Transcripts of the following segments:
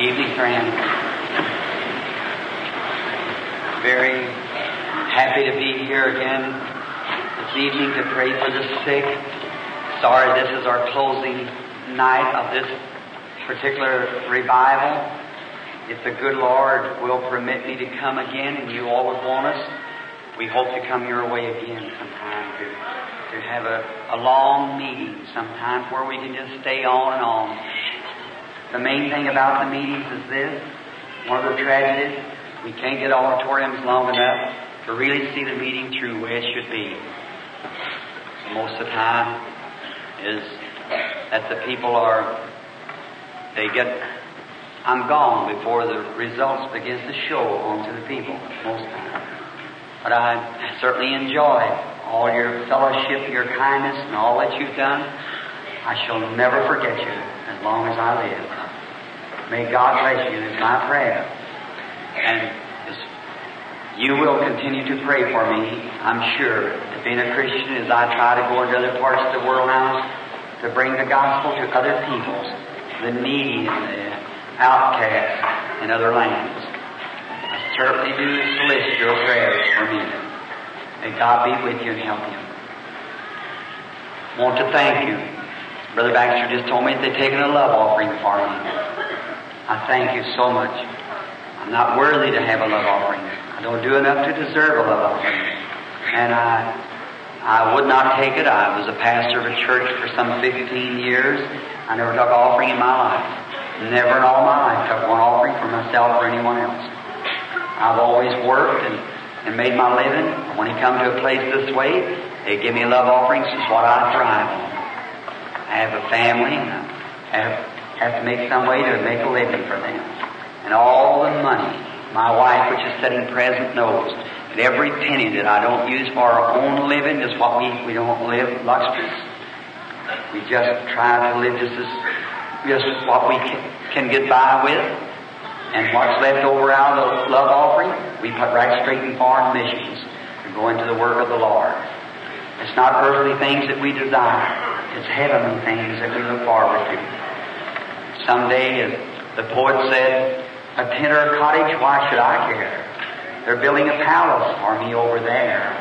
evening, friends. Very happy to be here again this evening to pray for the sick. Sorry this is our closing night of this particular revival. If the good Lord will permit me to come again and you all would want us, we hope to come your way again sometime to, to have a, a long meeting sometime where we can just stay on and on. The main thing about the meetings is this. One of the tragedies, we can't get auditoriums long enough to really see the meeting through where it should be. Most of the time is that the people are, they get, I'm gone before the results begins to show onto the people most times. But I certainly enjoy all your fellowship, your kindness, and all that you've done. I shall never forget you as long as I live. May God bless you is my prayer. And you will continue to pray for me, I'm sure. That being a Christian, as I try to go into other parts of the world now, to bring the gospel to other peoples, the needy and the outcasts in other lands. I certainly do solicit your prayers for me. May God be with you and help you. Want to thank you. Brother Baxter just told me they've taken a love offering for me. I thank you so much. I'm not worthy to have a love offering. I don't do enough to deserve a love offering. And I, I would not take it. I was a pastor of a church for some 15 years. I never took an offering in my life. Never in all my life took one offering for myself or anyone else. I've always worked and, and made my living. When you come to a place this way, they give me love offerings. It's what I thrive on. I have a family and I have have to make some way to make a living for them. And all the money, my wife, which is sitting present, knows that every penny that I don't use for our own living is what we, we don't live luxurious. We just try to live just as, just what we can, can get by with. And what's left over out of the love offering, we put right straight in foreign missions and go into the work of the Lord. It's not earthly things that we desire. It's heavenly things that we look forward to. Someday, as the poet said, a tent or a cottage, why should I care? They're building a palace for me over there.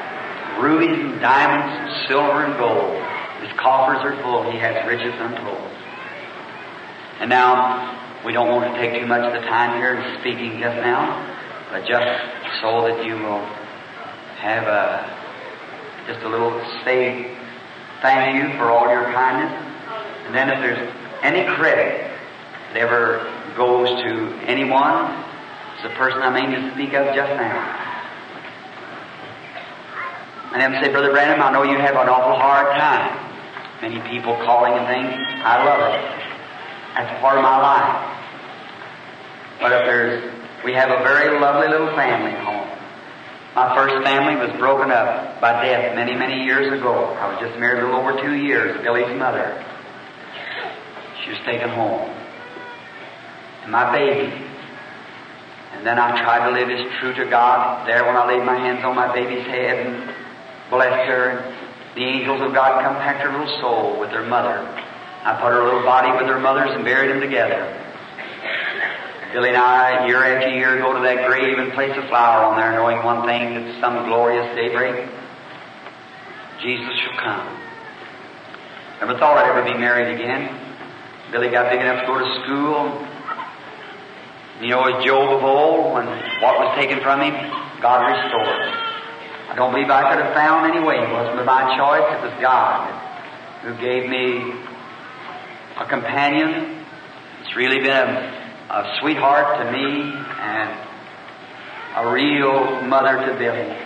Rubies and diamonds silver and gold. His coffers are full. He has riches untold. And now, we don't want to take too much of the time here in speaking just now, but just so that you will have a, just a little say thank you for all your kindness. And then if there's any credit that ever goes to anyone It's the person I mean to speak of just now. And then say, Brother Branham, I know you have an awful hard time. Many people calling and things. I love it. That's a part of my life. But if there's, we have a very lovely little family home. My first family was broken up by death many, many years ago. I was just married a little over two years, Billy's mother. She was taken home my baby. And then I tried to live as true to God there when I laid my hands on my baby's head and blessed her. And the angels of God come packed her little soul with her mother. I put her little body with her mother's and buried them together. Billy and I, year after year, go to that grave and place a flower on there, knowing one thing that some glorious daybreak, Jesus shall come. Never thought I'd ever be married again. Billy got big enough to go to school. You know, as Job of old, when what was taken from him, God restored. I don't believe I could have found any way. It wasn't my choice, it was God who gave me a companion. It's really been a, a sweetheart to me and a real mother to Billy.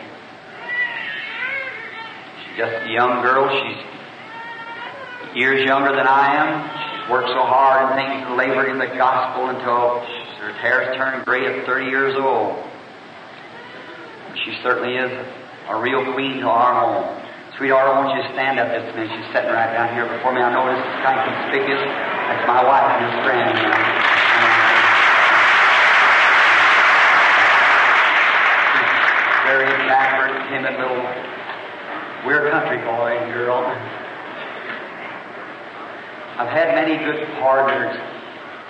She's just a young girl. She's years younger than I am. She's worked so hard and things labored in the gospel until her hair's turned gray at 30 years old. She certainly is a real queen to our home. Sweetheart, I want you to stand up just a minute. She's sitting right down here before me. I know this is kind of conspicuous. That's my wife and his friend. You know. very backward, timid little, we're country boy and girl. I've had many good partners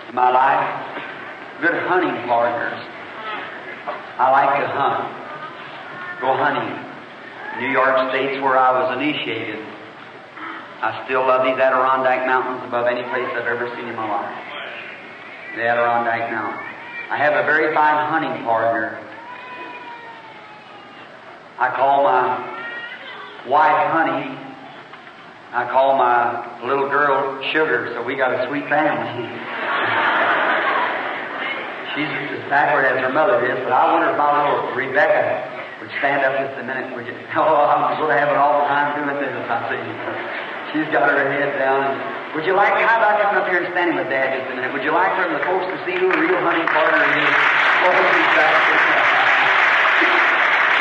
in my life. Good hunting partners. I like to hunt, go hunting. New York State's where I was initiated. I still love these Adirondack Mountains above any place I've ever seen in my life. The Adirondack Mountains. I have a very fine hunting partner. I call my wife Honey. I call my little girl Sugar, so we got a sweet family. She's as backward as her mother is, but I wonder if my little Rebecca would stand up just a minute. Would you? Oh, I'm going to have all the time doing this. I see. She's got her head down. And, would you like? How about coming up here and standing with Dad just a minute? Would you like for the folks to see who a real hunting partner is? Oh, she's backward.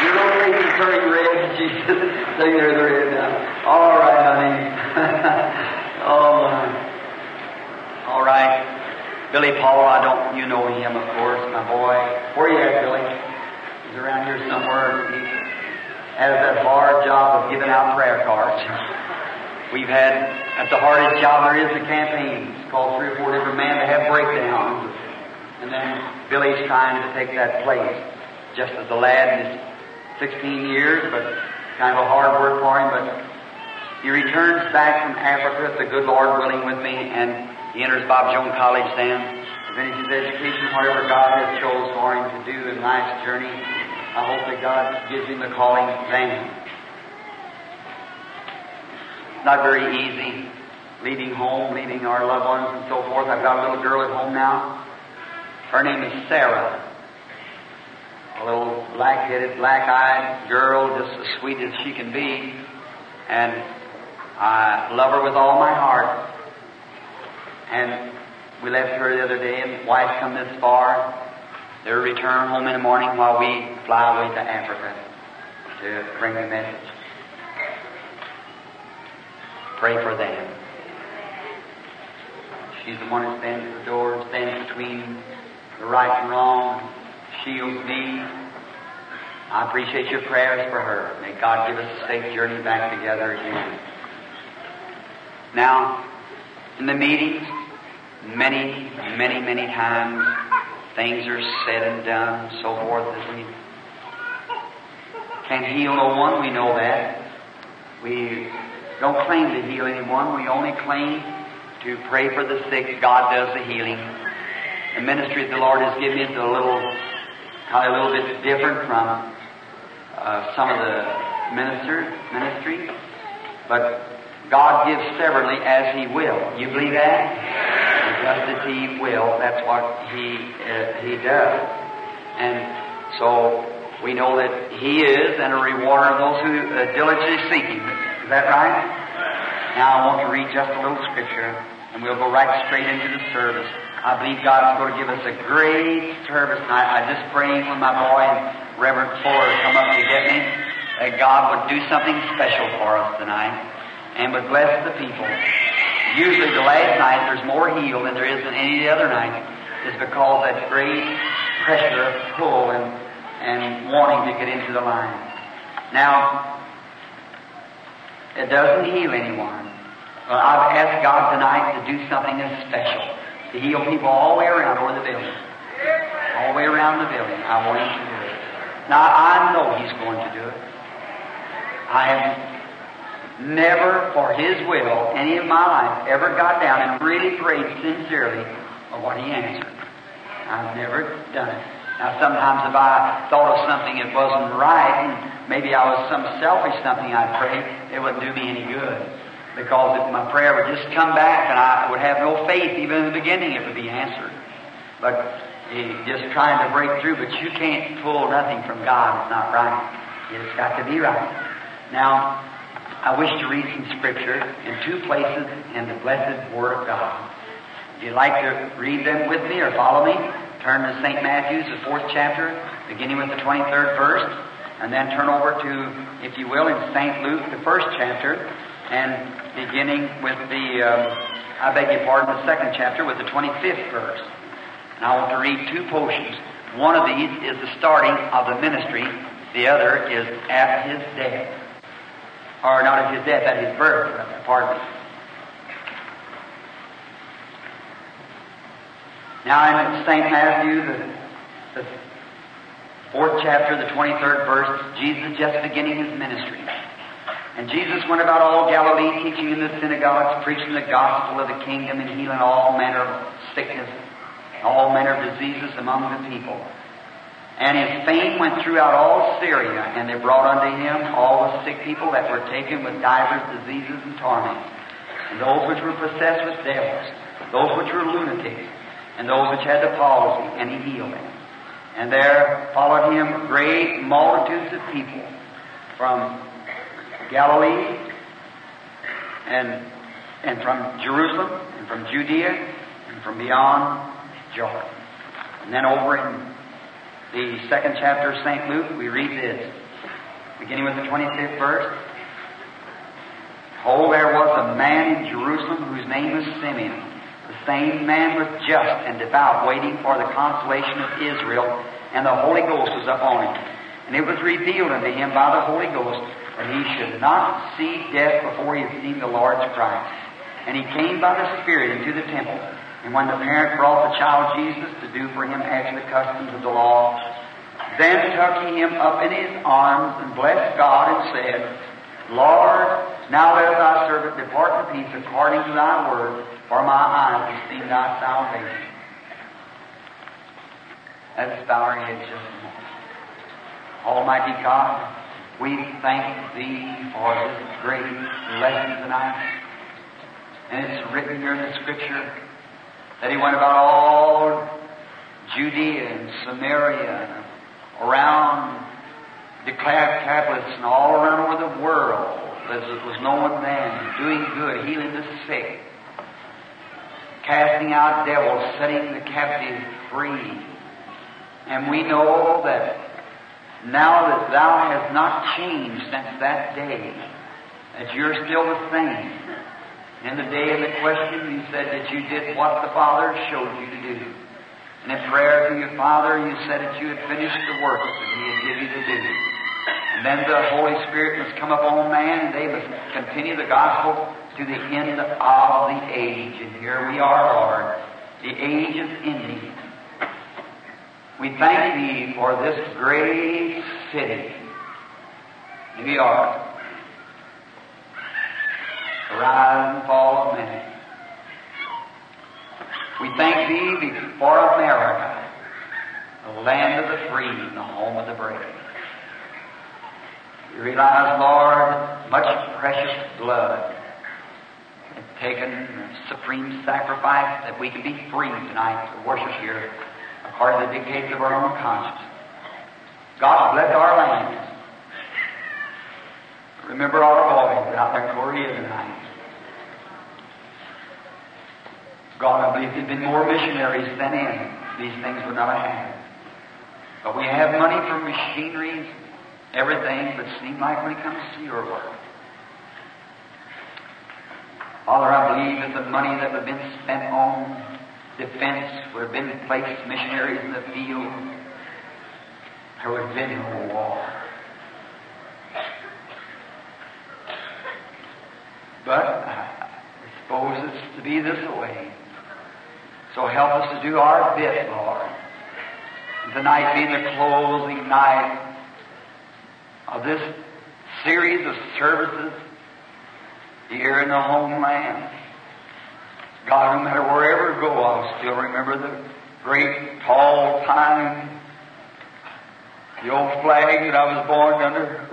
You don't think turning red. She's taking her the red down. All right, honey. oh my. All right. Billy Paul, I don't, you know him, of course, my boy. Where you at, Billy? He's around here somewhere. He has that hard job of giving out prayer cards. We've had, that's the hardest job there is in campaigns. Call three or four different men to have breakdowns. And then Billy's trying to take that place. Just as a lad, in 16 years, but kind of a hard work for him, but he returns back from Africa, the good Lord willing with me, and he enters Bob Jones College then, He finishes education, whatever God has chose for him to do in life's journey. I hope that God gives him the calling then. Not very easy leaving home, leaving our loved ones and so forth. I've got a little girl at home now. Her name is Sarah. A little black-headed, black-eyed girl, just as sweet as she can be. And I love her with all my heart. And we left her the other day, and wife come this far. They'll return home in the morning while we fly away to Africa to bring the message. Pray for them. She's the one that stands at the door, stands between the right and wrong, shields me. I appreciate your prayers for her. May God give us a safe journey back together again. Now, in the meetings, many, many, many times things are said and done, and so forth, as we can heal no one, we know that. We don't claim to heal anyone, we only claim to pray for the sick. God does the healing. The ministry that the Lord has given me is a little, kind of a little bit different from uh, some of the ministers, ministry, but God gives severally as He will. You believe that? just as He will. That's what He uh, He does, and so we know that He is and a rewarder of those who uh, diligently seek Him. Is that right? Now I want to read just a little scripture, and we'll go right straight into the service. I believe God is going to give us a great service tonight. I just praying when my boy and Reverend Fuller come up to get me that God would do something special for us tonight and would bless the people. Usually the last night there's more healed than there is in any other night is because that great pressure of pull and, and wanting to get into the line. Now, it doesn't heal anyone. I've asked God tonight to do something that's special, to heal people all the way around over the building. All the way around the building. I want Him to do it. Now, I know He's going to do it. I have never, for His will, any of my life, ever got down and really prayed sincerely for what He answered. I've never done it. Now, sometimes if I thought of something that wasn't right, and maybe I was some selfish something I'd pray, it wouldn't do me any good. Because if my prayer would just come back and I would have no faith, even in the beginning, it would be answered. But just trying to break through, but you can't pull nothing from God. It's not right. It's got to be right. Now, I wish to read some scripture in two places in the blessed Word of God. If you'd like to read them with me or follow me, turn to St. Matthew's, the fourth chapter, beginning with the 23rd verse, and then turn over to, if you will, in St. Luke, the first chapter, and beginning with the, um, I beg your pardon, the second chapter with the 25th verse. And I want to read two portions. One of these is the starting of the ministry, the other is at his death or not at his death, at his birth, pardon me. Now in St. Matthew, the, the fourth chapter, the 23rd verse, Jesus just beginning his ministry. And Jesus went about all Galilee, teaching in the synagogues, preaching the gospel of the kingdom, and healing all manner of sickness, all manner of diseases among the people. And his fame went throughout all Syria, and they brought unto him all the sick people that were taken with divers diseases and torments, and those which were possessed with devils, those which were lunatics, and those which had the palsy, and he healed them. And there followed him great multitudes of people from Galilee and, and from Jerusalem and from Judea and from beyond Jordan. And then over in the second chapter of St. Luke, we read this, beginning with the 25th verse. Oh, there was a man in Jerusalem whose name was Simeon. The same man was just and devout, waiting for the consolation of Israel, and the Holy Ghost was upon him. And it was revealed unto him by the Holy Ghost that he should not see death before he had seen the Lord's Christ. And he came by the Spirit into the temple. And when the parent brought the child Jesus to do for him as the customs of the law, then took he him up in his arms and blessed God and said, Lord, now let thy servant depart in peace according to thy word, for my eyes have seen thy salvation. Let's bow our heads just a moment. Almighty God, we thank Thee for this great lesson tonight. And it's written here in the Scripture that He went about all Judea and Samaria around Decapolis and all around over the world it was known then, doing good, healing the sick, casting out devils, setting the captive free. And we know that now that thou hast not changed since that day, that you're still the same. In the day of the question, you said that you did what the Father showed you to do. And in prayer to your Father, you said that you had finished the work that He had given you to do. And then the Holy Spirit must come upon man, and they must continue the gospel to the end of the age. And here we are, Lord. The age is ending. We thank Thee for this great city, New York. Rise and fall of men. We thank Thee for America, the land of the free and the home of the brave. We realize, Lord, much precious blood has taken supreme sacrifice that we can be free tonight to worship here according to the dictates of our own conscience. God bless our land. Remember our boys out there in Korea tonight. God, I believe there'd been more missionaries than in. These things would not have happened. But we have money for machinery, everything, but seem like when it comes to your work. Father, I believe that the money that would have been spent on defense would have been placed missionaries in the field, there would have been no war. But I suppose it's to be this way. So help us to do our bit, Lord. Tonight being the closing night of this series of services here in the homeland. God, no matter wherever I go, I'll still remember the great tall pine, the old flag that I was born under,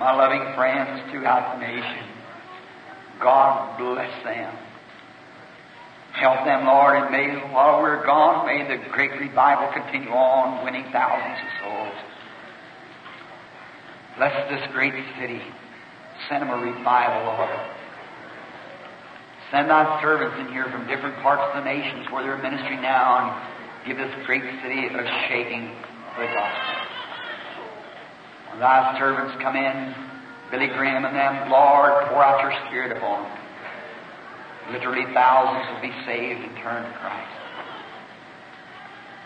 my loving friends throughout the nation. God bless them. Help them, Lord, and may, while we're gone, may the great revival continue on, winning thousands of souls. Bless this great city. Send them a revival, Lord. Send thy servants in here from different parts of the nations where they're ministering now and give this great city a shaking of the gospel. When thy servants come in, Billy Graham and them, Lord, pour out your spirit upon them. Literally thousands will be saved and turn to Christ.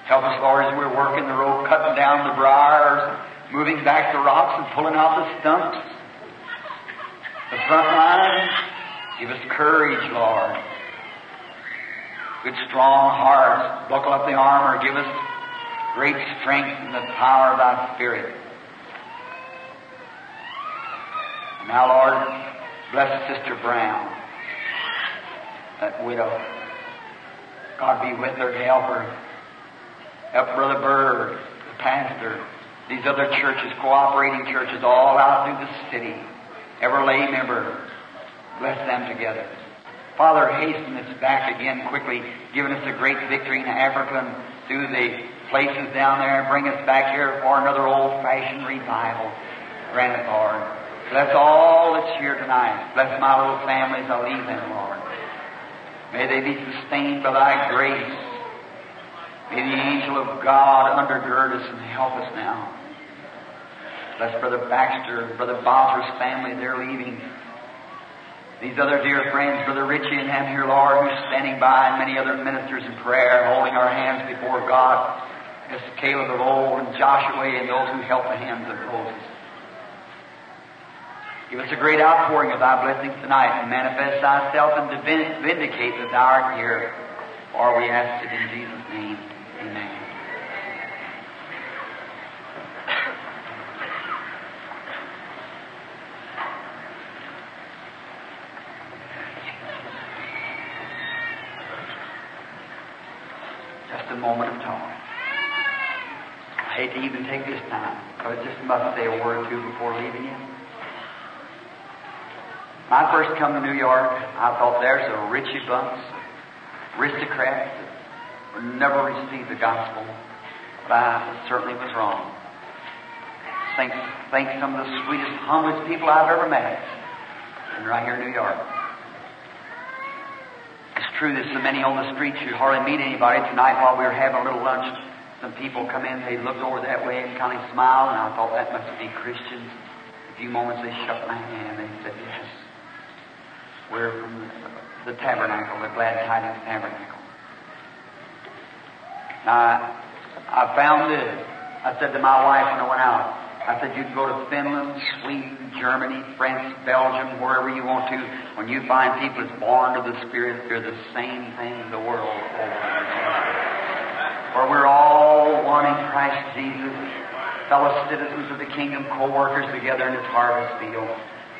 Help us, Lord, as we're working the road, cutting down the briars, moving back the rocks and pulling out the stumps. The front line, give us courage, Lord. good strong hearts. Buckle up the armor. Give us great strength and the power of thy Spirit. And now, Lord, bless Sister Brown, that widow. God be with her to help her. Help Brother Bird, the pastor, these other churches, cooperating churches, all out through the city. Every lay member, bless them together. Father, hasten us back again quickly, giving us a great victory in Africa and through the places down there, and bring us back here for another old-fashioned revival. Grant it, Lord. Bless all that's here tonight. Bless my little families. I leave them, Lord. May they be sustained by Thy grace. May the angel of God undergird us and help us now. Bless Brother Baxter, Brother Bowser's family. They're leaving. These other dear friends, Brother Ritchie and him here, Lord, who's standing by, and many other ministers in prayer, holding our hands before God. As Caleb of old and Joshua and those who helped the hands of Moses. Give us a great outpouring of thy blessings tonight and manifest thyself and vindicate that thou art here. For we ask it in Jesus' name. Amen. Just a moment of time. I hate to even take this time, but I just must say a word or two before leaving you. When I first come to New York, I thought there's a Richie Bunce, aristocrats that would never receive the gospel, but I certainly was wrong. Think, think some of the sweetest, humblest people I've ever met, and right here in New York. It's true there's so many on the streets you hardly meet anybody. Tonight while we were having a little lunch, some people come in, they looked over that way and kind of smiled, and I thought that must be Christians. A few moments they shook my hand, they said, yes. We're from the, tabernacle, the Glad Tidings tabernacle. Now, I found this. I said to my wife when I went out, I said, you can go to Finland, Sweden, Germany, France, Belgium, wherever you want to. When you find people that's born of the Spirit, they're the same thing in the world. For we're all one in Christ Jesus, fellow citizens of the kingdom, co-workers together in His harvest field.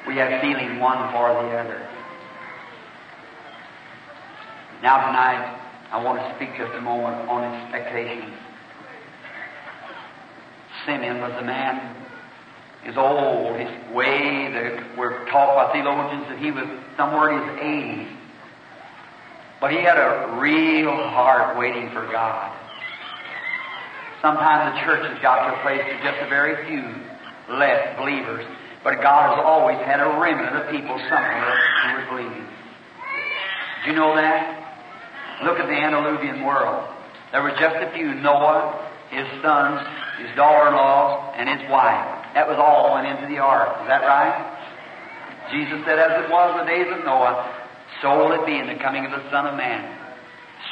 We have feeling one for the other. Now tonight, I want to speak just a moment on expectations. Simeon was a man, he's old, his way, the, we're taught by theologians that he was somewhere in his 80s. But he had a real heart waiting for God. Sometimes the church has got to a place of just a very few left believers, but God has always had a remnant of people somewhere who would believing. Do you know that? Look at the antediluvian world. There were just a few Noah, his sons, his daughter in laws, and his wife. That was all went into the ark. Is that right? Jesus said, As it was in the days of Noah, so will it be in the coming of the Son of Man.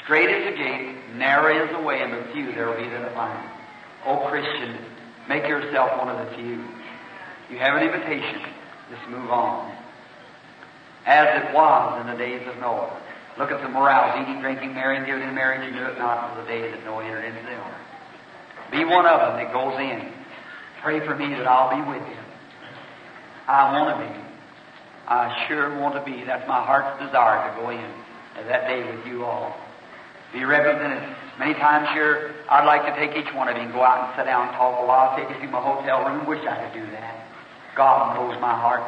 Straight is the gate, narrow is the way, and the few there will be that find. Oh, Christian, make yourself one of the few. You have an invitation. Just move on. As it was in the days of Noah. Look at the morals, eating, drinking, marrying, giving in marriage, and do it not until the day that Noah entered into the ark. Be one of them that goes in. Pray for me that I'll be with you. I want to be. I sure want to be. That's my heart's desire to go in that day with you all. Be represented. Many times here, I'd like to take each one of you and go out and sit down and talk a lot. Take you to my hotel room. Wish I could do that. God knows my heart.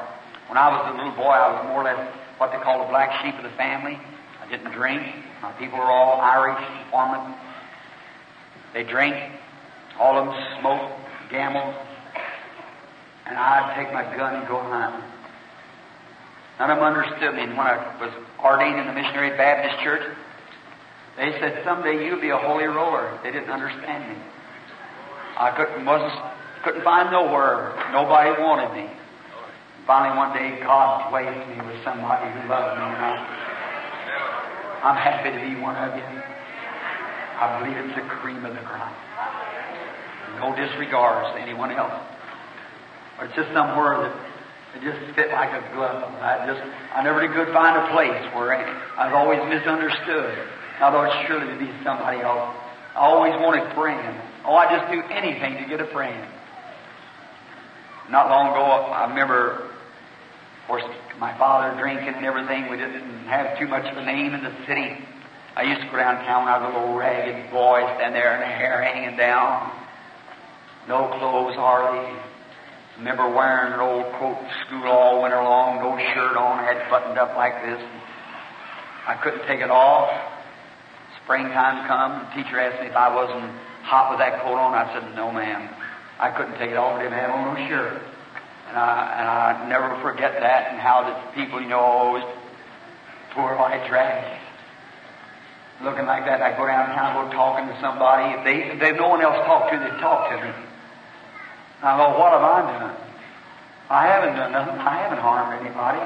When I was a little boy, I was more or less what they call the black sheep of the family. I didn't drink. My people were all Irish, farming. They drank. All of them smoked, gambled. And I'd take my gun and go hunting. None of them understood me. And when I was ordained in the Missionary Baptist Church, they said, someday you'll be a holy roller. They didn't understand me. I couldn't, wasn't, couldn't find nowhere. Nobody wanted me. Finally, one day, God placed me with somebody who loved me, I'm happy to be one of you. I believe it's the cream of the crop. No disregards to anyone else. Or it's just somewhere that it just fit like a glove. I just, I never good find a place where I was always misunderstood. I thought surely there'd be somebody else. I always wanted praying. Oh, I'd just do anything to get a friend. Not long ago, I remember, of course, my father drinking and everything. We didn't have too much of a name in the city. I used to go downtown. I was a little ragged boy, stand there and hair hanging down, no clothes hardly. Remember wearing an old coat to school all winter long, no shirt on, had buttoned up like this. I couldn't take it off. Springtime come, the teacher asked me if I wasn't hot with that coat on. I said, no, ma'am. I couldn't take it off. Didn't have on no shirt. Uh, and I, and I never forget that and how the people, you know, always poor white trash. Looking like that, I go downtown, go talking to somebody. If they, if they no one else talk to, they talk to me. I go, what have I done? I haven't done nothing. I haven't harmed anybody.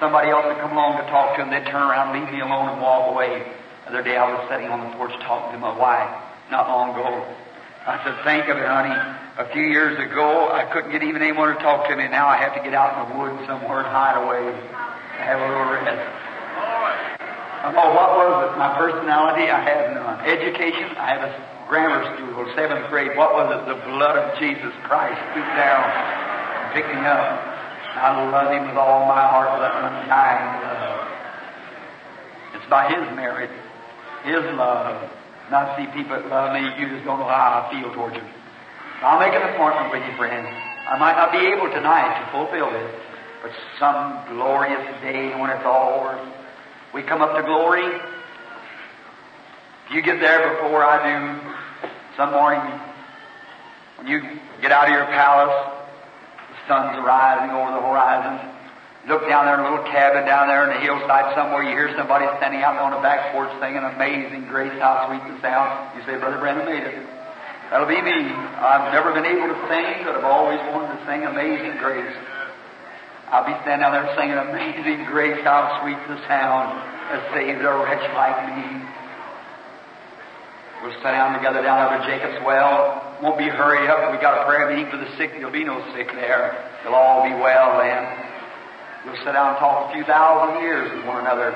Somebody else would come along to talk to them, they'd turn around, leave me alone, and walk away. The other day I was sitting on the porch talking to my wife, not long ago. I said, think of it, honey. A few years ago, I couldn't get even anyone to talk to me. Now I have to get out in the woods somewhere and hide away to have a little rest. Oh, what was it? My personality? I have none. Education? I have a grammar school, seventh grade. What was it? The blood of Jesus Christ stooped down and picked me up. I love Him with all my heart with an undying love. It's by His merit, His love. Not see people that love me, you just don't know how I feel towards you. I'll make an appointment with you, friend. I might not be able tonight to fulfill this, but some glorious day when it's all over, we come up to glory. If you get there before I do, some morning, when you get out of your palace, the sun's rising over the horizon. Look down there in a little cabin down there in the hillside somewhere. You hear somebody standing out on the back porch singing Amazing Grace, how sweet the sound. You say, Brother Branham made it. That'll be me. I've never been able to sing, but I've always wanted to sing Amazing Grace. I'll be standing down there singing Amazing Grace, how sweet the sound that saved a wretch like me. We'll sit down together down over Jacob's well. Won't be hurry up. We got a prayer meeting for the sick. There'll be no sick there. They'll all be well then. We'll sit down and talk a few thousand years with one another.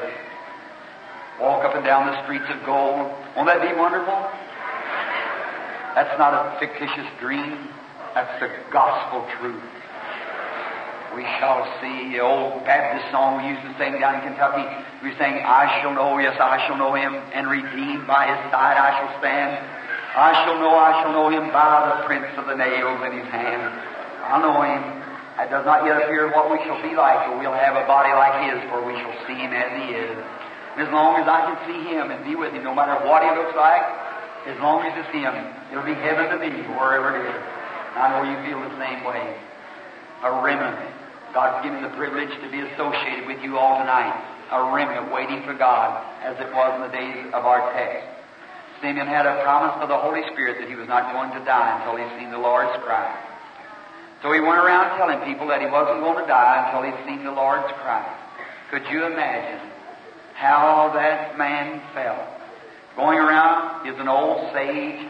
Walk up and down the streets of gold. Won't that be wonderful? That's not a fictitious dream. That's the gospel truth. We shall see the old Baptist song we used to sing down in Kentucky. We sang, I shall know, yes, I shall know him, and redeemed by his side I shall stand. I shall know, I shall know him by the prints of the nails in his hand. I know him. It does not yet appear what we shall be like, but we'll have a body like his, for we shall see him as he is. And as long as I can see him and be with him, no matter what he looks like, as long as it's him, it'll be heaven to me, wherever it is. I know you feel the same way. A remnant. God's given the privilege to be associated with you all tonight. A remnant waiting for God, as it was in the days of our text. Simeon had a promise of the Holy Spirit that he was not going to die until he'd seen the Lord's Christ. So he went around telling people that he wasn't going to die until he'd seen the Lord's Christ. Could you imagine how that man felt? Going around, he's an old sage,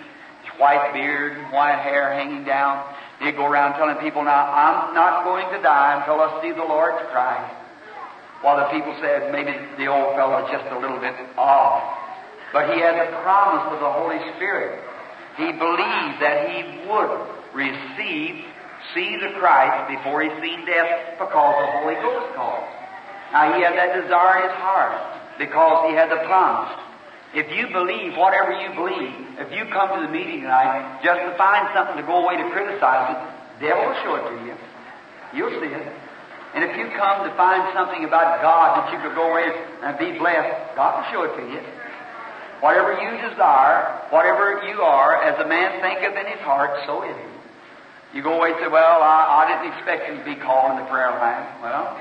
white beard, and white hair hanging down. He'd go around telling people, now, I'm not going to die until I see the Lord's Christ. While the people said, maybe the old fellow's just a little bit off. But he had the promise of the Holy Spirit. He believed that he would receive, see the Christ before he seen death because the Holy Ghost called. Now he had that desire in his heart because he had the promise. If you believe whatever you believe, if you come to the meeting tonight just to find something to go away to criticize it, the devil will show it to you. You'll see it. And if you come to find something about God that you could go away and be blessed, God will show it to you. Whatever you desire, whatever you are, as a man thinketh in his heart, so is he. You go away and say, Well, I, I didn't expect him to be called in the prayer line. Well,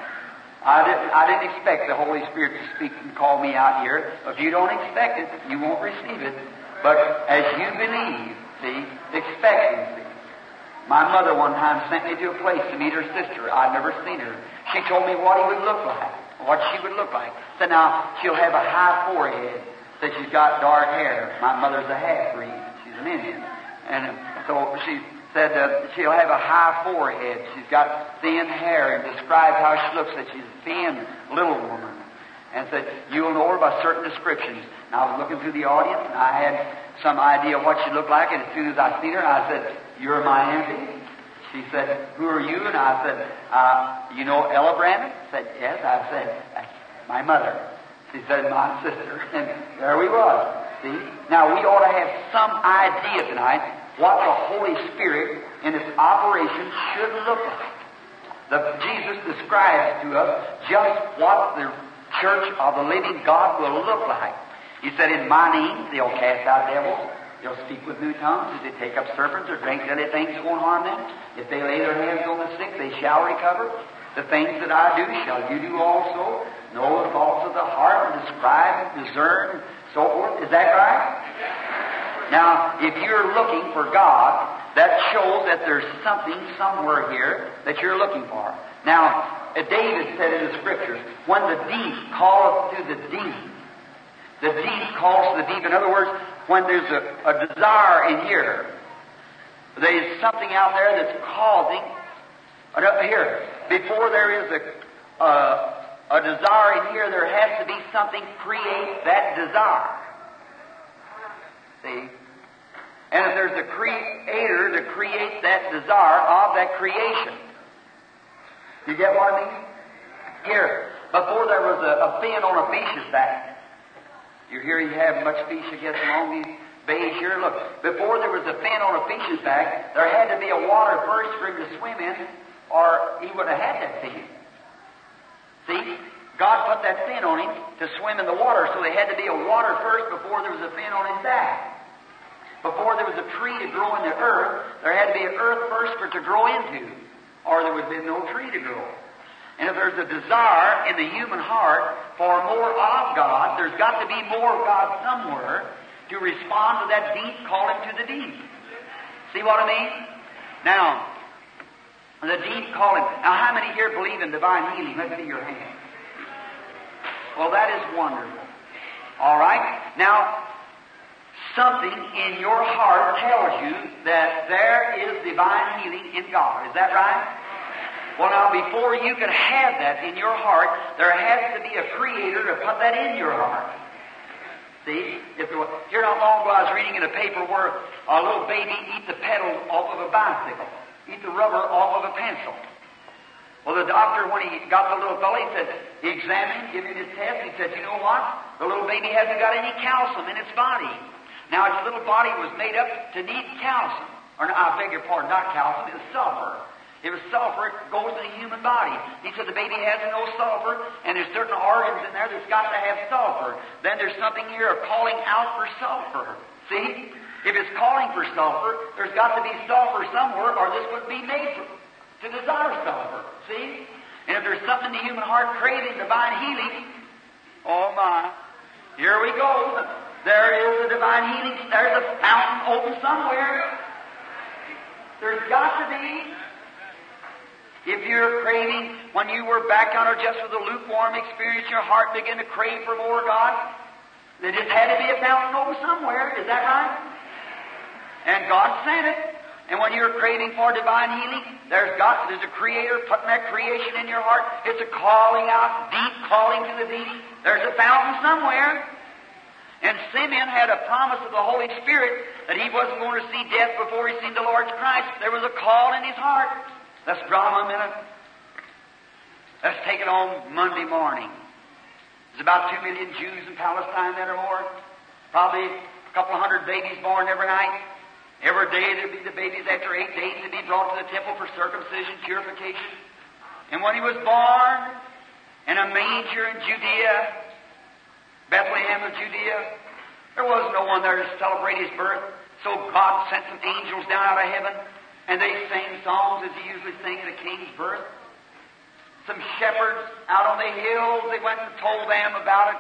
I didn't, I didn't expect the Holy Spirit to speak and call me out here. If you don't expect it, you won't receive it. But as you believe, see, expectancy. My mother one time sent me to a place to meet her sister. I'd never seen her. She told me what he would look like, what she would look like. Said now she'll have a high forehead. Said she's got dark hair. My mother's a half breed. She's an Indian, and so she said uh, she'll have a high forehead. She's got thin hair, and described how she looks. That she's a thin little woman. and said, You'll know her by certain descriptions. And I was looking through the audience, and I had some idea of what she looked like, and as soon as I seen her, I said, You're my auntie? She said, Who are you? And I said, uh, You know Ella Branham? I said, Yes. I said, That's my mother. She said, My sister. And there we was. See? Now, we ought to have some idea tonight what the Holy Spirit in its operation should look like. The, Jesus describes to us just what the church of the living God will look like. He said, In my name they'll cast out devils, they'll speak with new tongues, if they take up serpents or drink deadly things won't harm them. If they lay their hands on the sick, they shall recover. The things that I do shall you do also. Know the thoughts of the heart and describe and discern and so forth. Is that right? Now, if you're looking for God, that shows that there's something somewhere here that you're looking for. Now, David said in the scriptures, when the deep calleth to the deep, the deep calls to the deep. In other words, when there's a, a desire in here, there's something out there that's causing, uh, here, before there is a, uh, a desire in here, there has to be something create that desire. See? And if there's a creator to create that desire of that creation. You get what I mean? Here, before there was a, a fin on a fish's back. You hear you have much fish, against along these bays here. Look, before there was a fin on a fish's back, there had to be a water first for him to swim in, or he would have had that fin. See? God put that fin on him to swim in the water, so there had to be a water first before there was a fin on his back. Before there was a tree to grow in the earth, there had to be an earth first for it to grow into, or there would have been no tree to grow. And if there's a desire in the human heart for more of God, there's got to be more of God somewhere to respond to that deep calling to the deep. See what I mean? Now, the deep calling. Now, how many here believe in divine healing? Let's see your hand. Well, that is wonderful. All right? Now, something in your heart tells you that there is divine healing in God. Is that right? Well, now, before you can have that in your heart, there has to be a creator to put that in your heart. See? If there was, here not long ago, I was reading in a paper where a little baby eat the pedal off of a bicycle, eat the rubber off of a pencil. Well, the doctor, when he got the little fellow, he said, he examined gave him his test. He said, you know what? The little baby hasn't got any calcium in its body. Now, its little body was made up to need calcium. Or, I beg your pardon, not calcium, it was sulfur. It was sulfur, it goes in the human body. He said the baby has no sulfur, and there's certain organs in there that's got to have sulfur. Then there's something here of calling out for sulfur. See? If it's calling for sulfur, there's got to be sulfur somewhere, or this wouldn't be made for, to desire sulfur. See? And if there's something in the human heart craving divine healing, oh my, here we go. There is a divine healing. There's a fountain open somewhere. There's got to be. If you're craving, when you were back on, under just with a lukewarm experience, your heart began to crave for more God, there just had to be a fountain open somewhere. Is that right? And God sent it. And when you're craving for divine healing, there's got there's a creator putting that creation in your heart. It's a calling out, deep calling to the deep. There's a fountain somewhere. And Simeon had a promise of the Holy Spirit that he wasn't going to see death before he seen the Lord Christ. There was a call in his heart. Let's draw him a minute. Let's take it on Monday morning. There's about two million Jews in Palestine that are more. Probably a couple hundred babies born every night. Every day there'd be the babies after eight days to be brought to the temple for circumcision, purification. And when he was born in a manger in Judea, Bethlehem of Judea. There was no one there to celebrate his birth, so God sent some angels down out of heaven, and they sang songs as he usually sang at a king's birth. Some shepherds out on the hills, they went and told them about it.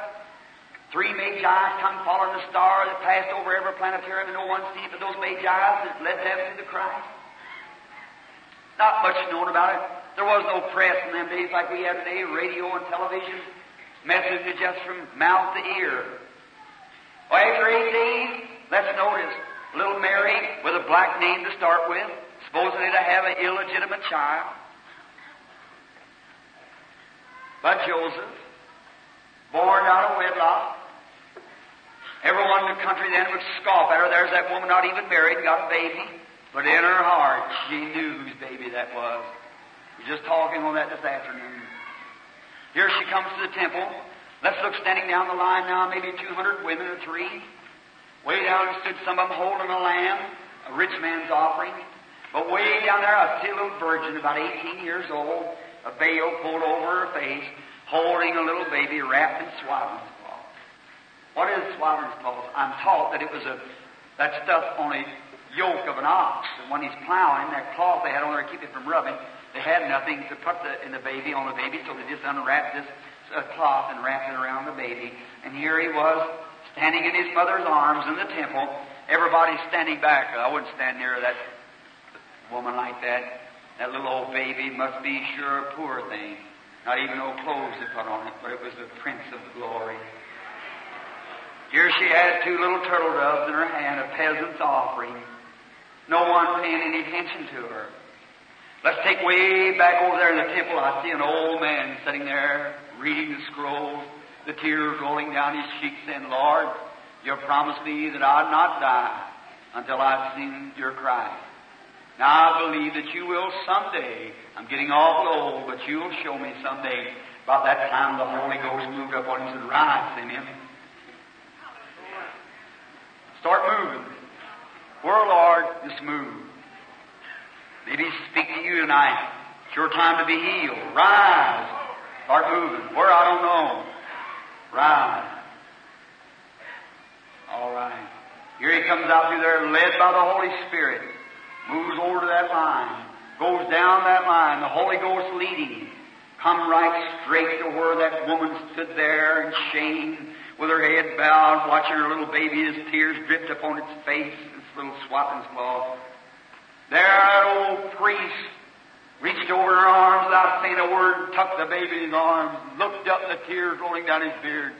Three magi come following the star that passed over every planetarium, and no one seen but those magi that led them to the Christ. Not much known about it. There was no press in them days like we have today, radio and television messages just from mouth to ear. Well, after eight days, let's notice little Mary with a black name to start with, supposedly to have an illegitimate child. But Joseph, born out of wedlock. Everyone in the country then would scoff at her. There's that woman not even married, got a baby. But in her heart, she knew whose baby that was. We're just talking on that this afternoon. Here she comes to the temple. Let's look standing down the line now, maybe 200 women or three. Way down stood some of them holding a lamb, a rich man's offering. But way down there, a little virgin, about 18 years old, a veil pulled over her face, holding a little baby wrapped in swaddling cloth. What is swaddling cloth? I'm taught that it was a that stuff on a yoke of an ox, and when he's plowing, that cloth they had on there to keep it from rubbing, they had nothing to put the, in the baby on the baby, so they just unwrapped this uh, cloth and wrapped it around the baby. And here he was, standing in his mother's arms in the temple. Everybody standing back. I wouldn't stand near that woman like that. That little old baby must be sure a poor thing. Not even no clothes to put on it, but it was the Prince of the Glory. Here she had two little turtle doves in her hand, a peasant's offering. No one paying any attention to her. Let's take way back over there in the temple. I see an old man sitting there reading the scrolls, the tears rolling down his cheeks, saying, Lord, you promised me that I'd not die until I've seen your Christ. Now I believe that you will someday. I'm getting awful old, but you'll show me someday. About that time, the Holy Ghost moved up on him and said, Rise, Simeon. Start moving. Where, Lord, just move. Maybe speak to you tonight. It's your time to be healed. Rise. Start moving. Where, I don't know. Rise. All right. Here he comes out through there, led by the Holy Spirit. Moves over to that line. Goes down that line. The Holy Ghost leading him. Come right straight to where that woman stood there in shame, with her head bowed, watching her little baby, his tears dripped upon its face, its little swaddling cloth. There, that old priest reached over her arms without saying a word, tucked the baby in his arms, looked up, the tears rolling down his beard,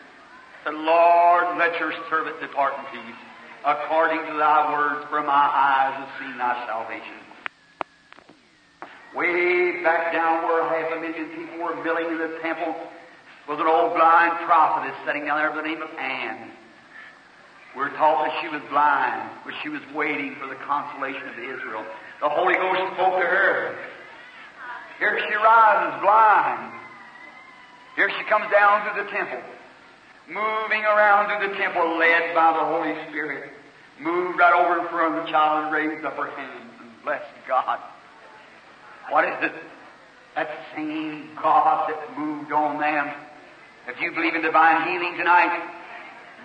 said, Lord, let your servant depart in peace, according to thy words, for my eyes have seen thy salvation. Way back down where half a million people were milling in the temple was an old blind prophetess sitting down there by the name of Anne. We're taught that she was blind, but she was waiting for the consolation of Israel. The Holy Ghost spoke to her. Here she rises blind. Here she comes down to the temple, moving around to the temple, led by the Holy Spirit. Moved right over in front of the child and raised up her hands and blessed God. What is it? That same God that moved on them. If you believe in divine healing tonight,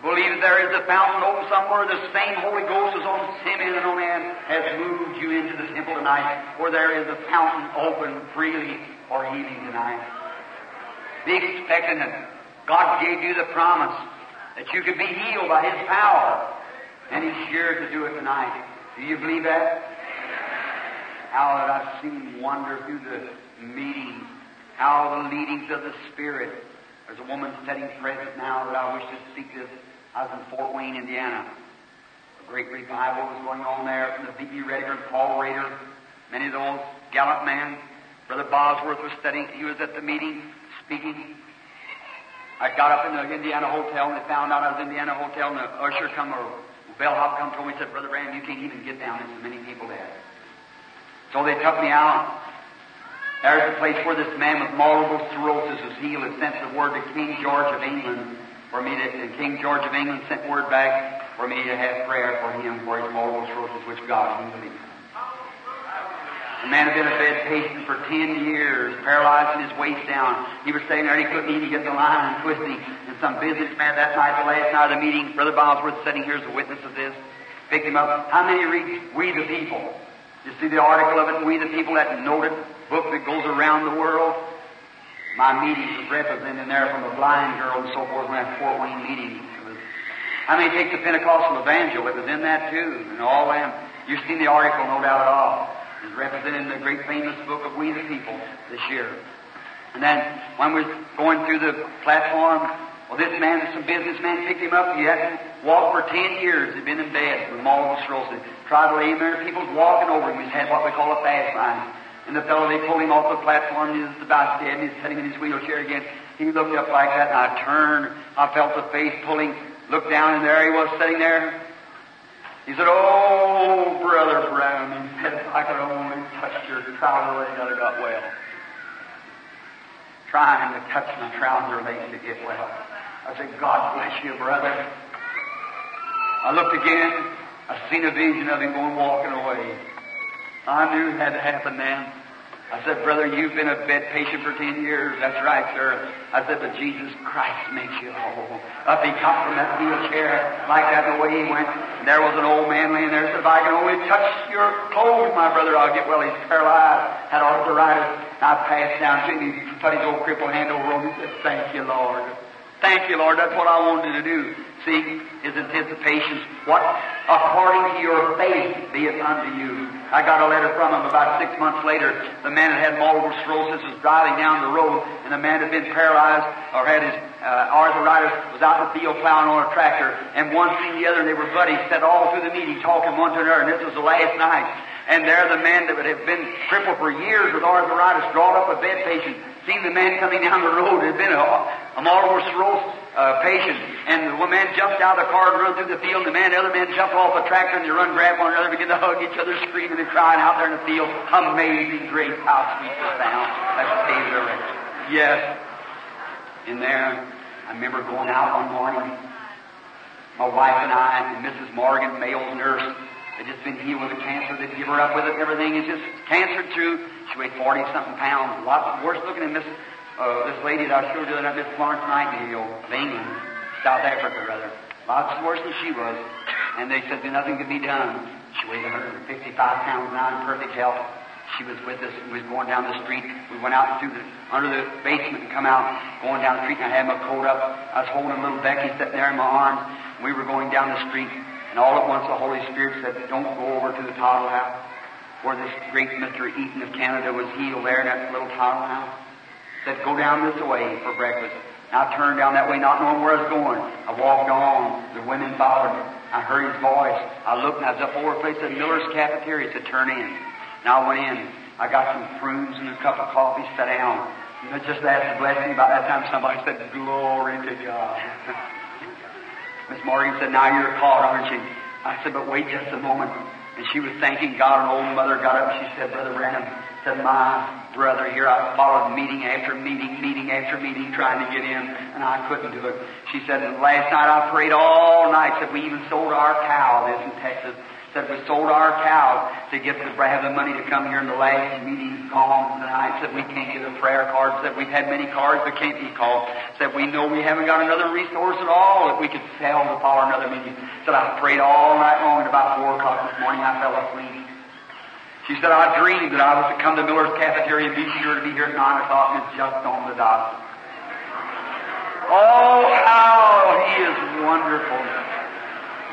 believe there is a fountain open somewhere, the same Holy Ghost is on Simeon and on Anne has moved you into the temple tonight, where there is a fountain open freely for healing tonight. Be expecting it. God gave you the promise that you could be healed by His power, and He's here to do it tonight. Do you believe that? How that I've seen wonder through the meetings, how the leadings of the Spirit. There's a woman sitting present now that I wish to speak to. I was in Fort Wayne, Indiana. A great revival was going on there from the B.B. Rediger and Paul Rader. Many of those gallant men. Brother Bosworth was studying. He was at the meeting speaking. I got up in the Indiana hotel and they found out I was in the Indiana hotel and the usher come or bellhop come told me, said, Brother Branham, you can't even get down. There's so many people there. So they took me out. There's the place where this man with multiple sclerosis was healed and sent the word to King George of England for me to, and King George of England sent word back for me to have prayer for him for his mortal sclerosis, which God healed him. The man had been a bed patient for ten years, paralyzed his waist down. He was sitting there he couldn't. He get the line and twisting. And some businessman that night, the last night of the meeting, Brother Bosworth sitting here as a witness of this, picked him up. How many read We the People? You see the article of it, We the People, that noted book that goes around the world? My meetings was represented there from a blind girl and so forth when that Fort Wayne meeting. How many take the Pentecostal Evangel? It was in that too. And all them. You've seen the article, no doubt at all. It was represented in the great famous book of We the People this year. And then when we are going through the platform, well, this man, some businessman picked him up. He hadn't walked for ten years. He'd been in bed with multiple sclerosis. Tried to lay him there. People was walking over him. He had what we call a fast line. And the fellow, they pulled him off the platform, he was about dead, and he's sitting in his wheelchair again. He looked up like that, and I turned. I felt the face pulling, looked down, and there he was sitting there. He said, Oh, Brother Brown, he said, if I could only touch your trouser leg, I'd have got well. Trying to touch my trouser leg to get well. I said, God bless you, brother. I looked again. I seen a vision of him going walking away. I knew it had to happen then. I said, Brother, you've been a bed patient for ten years. That's right, sir. I said, but Jesus Christ makes you whole. Up he got from that wheelchair like that, the way he went. And there was an old man laying there. Said, if I can only touch your clothes, my brother, I'll get well. He's paralyzed, had arthritis. I passed down to him. He put his old crippled hand over him. He said, thank you, Lord. Thank you, Lord. That's what I wanted to do. See, his anticipation. What? According to your faith be it unto you. I got a letter from him about six months later. The man that had multiple sclerosis was driving down the road, and the man had been paralyzed or had his uh, arthritis, was out in the field plowing on a tractor, and one seen the other, and they were buddies, sat all through the meeting talking one to another, and this was the last night. And there the man that would have been crippled for years with arthritis brought up a bed patient. Seen the man coming down the road It had been a, a multiple sclerosis uh, patient. And the man jumped out of the car and run through the field. And the man, the other man jumped off the tractor and they run, grab one another, begin to hug each other, screaming and crying out there in the field. Amazing grace, how sweet the sound that saved their wretch. Yes. In there, I remember going out one morning. My wife and I and Mrs. Morgan, Mayo's nurse, had just been healed with a cancer. They'd give her up with it everything. It's just cancer too. She weighed 40 something pounds. A lot worse looking than Miss, uh, this lady that I showed you that Miss Florence Nightingale of England, South Africa rather. Lots worse than she was. And they said nothing could be done. She weighed 155 pounds now in perfect health. She was with us we was going down the street. We went out through the, under the basement and come out, going down the street and I had my coat up. I was holding little Becky sitting there in my arms. We were going down the street and all at once the Holy Spirit said, don't go over to the Toddle House where this great Mr. Eaton of Canada was healed there in that little Toddle House. Said, go down this way for breakfast. And I turned down that way not knowing where I was going. I walked on. The women followed me. I heard his voice. I looked and I was up over a place at Miller's Cafeteria. Said, turn in. And I went in. I got some prunes and a cup of coffee, sat down. And just asked a blessing. About that time somebody said, glory to God. Miss Morgan said, Now you're caught, aren't you? I said, But wait just a moment. And she was thanking God. An old mother got up and she said, Brother Branham, said, My brother here, I followed meeting after meeting, meeting after meeting, trying to get in, and I couldn't do it. She said, And last night I prayed all night. Said, We even sold our cow, this in Texas. Said, We sold our cows to get the, have the money to come here in the last meeting gone tonight. Said, We can't get a prayer card. Said, We've had many cards that can't be called. Said, We know we haven't got another resource at all that we could sell to follow another meeting. Said, I prayed all night long, and about 4 o'clock this morning I fell asleep. She said, I dreamed that I was to come to Miller's cafeteria and be sure to be here at 9 o'clock, and just on the dot. Oh, how he is wonderful.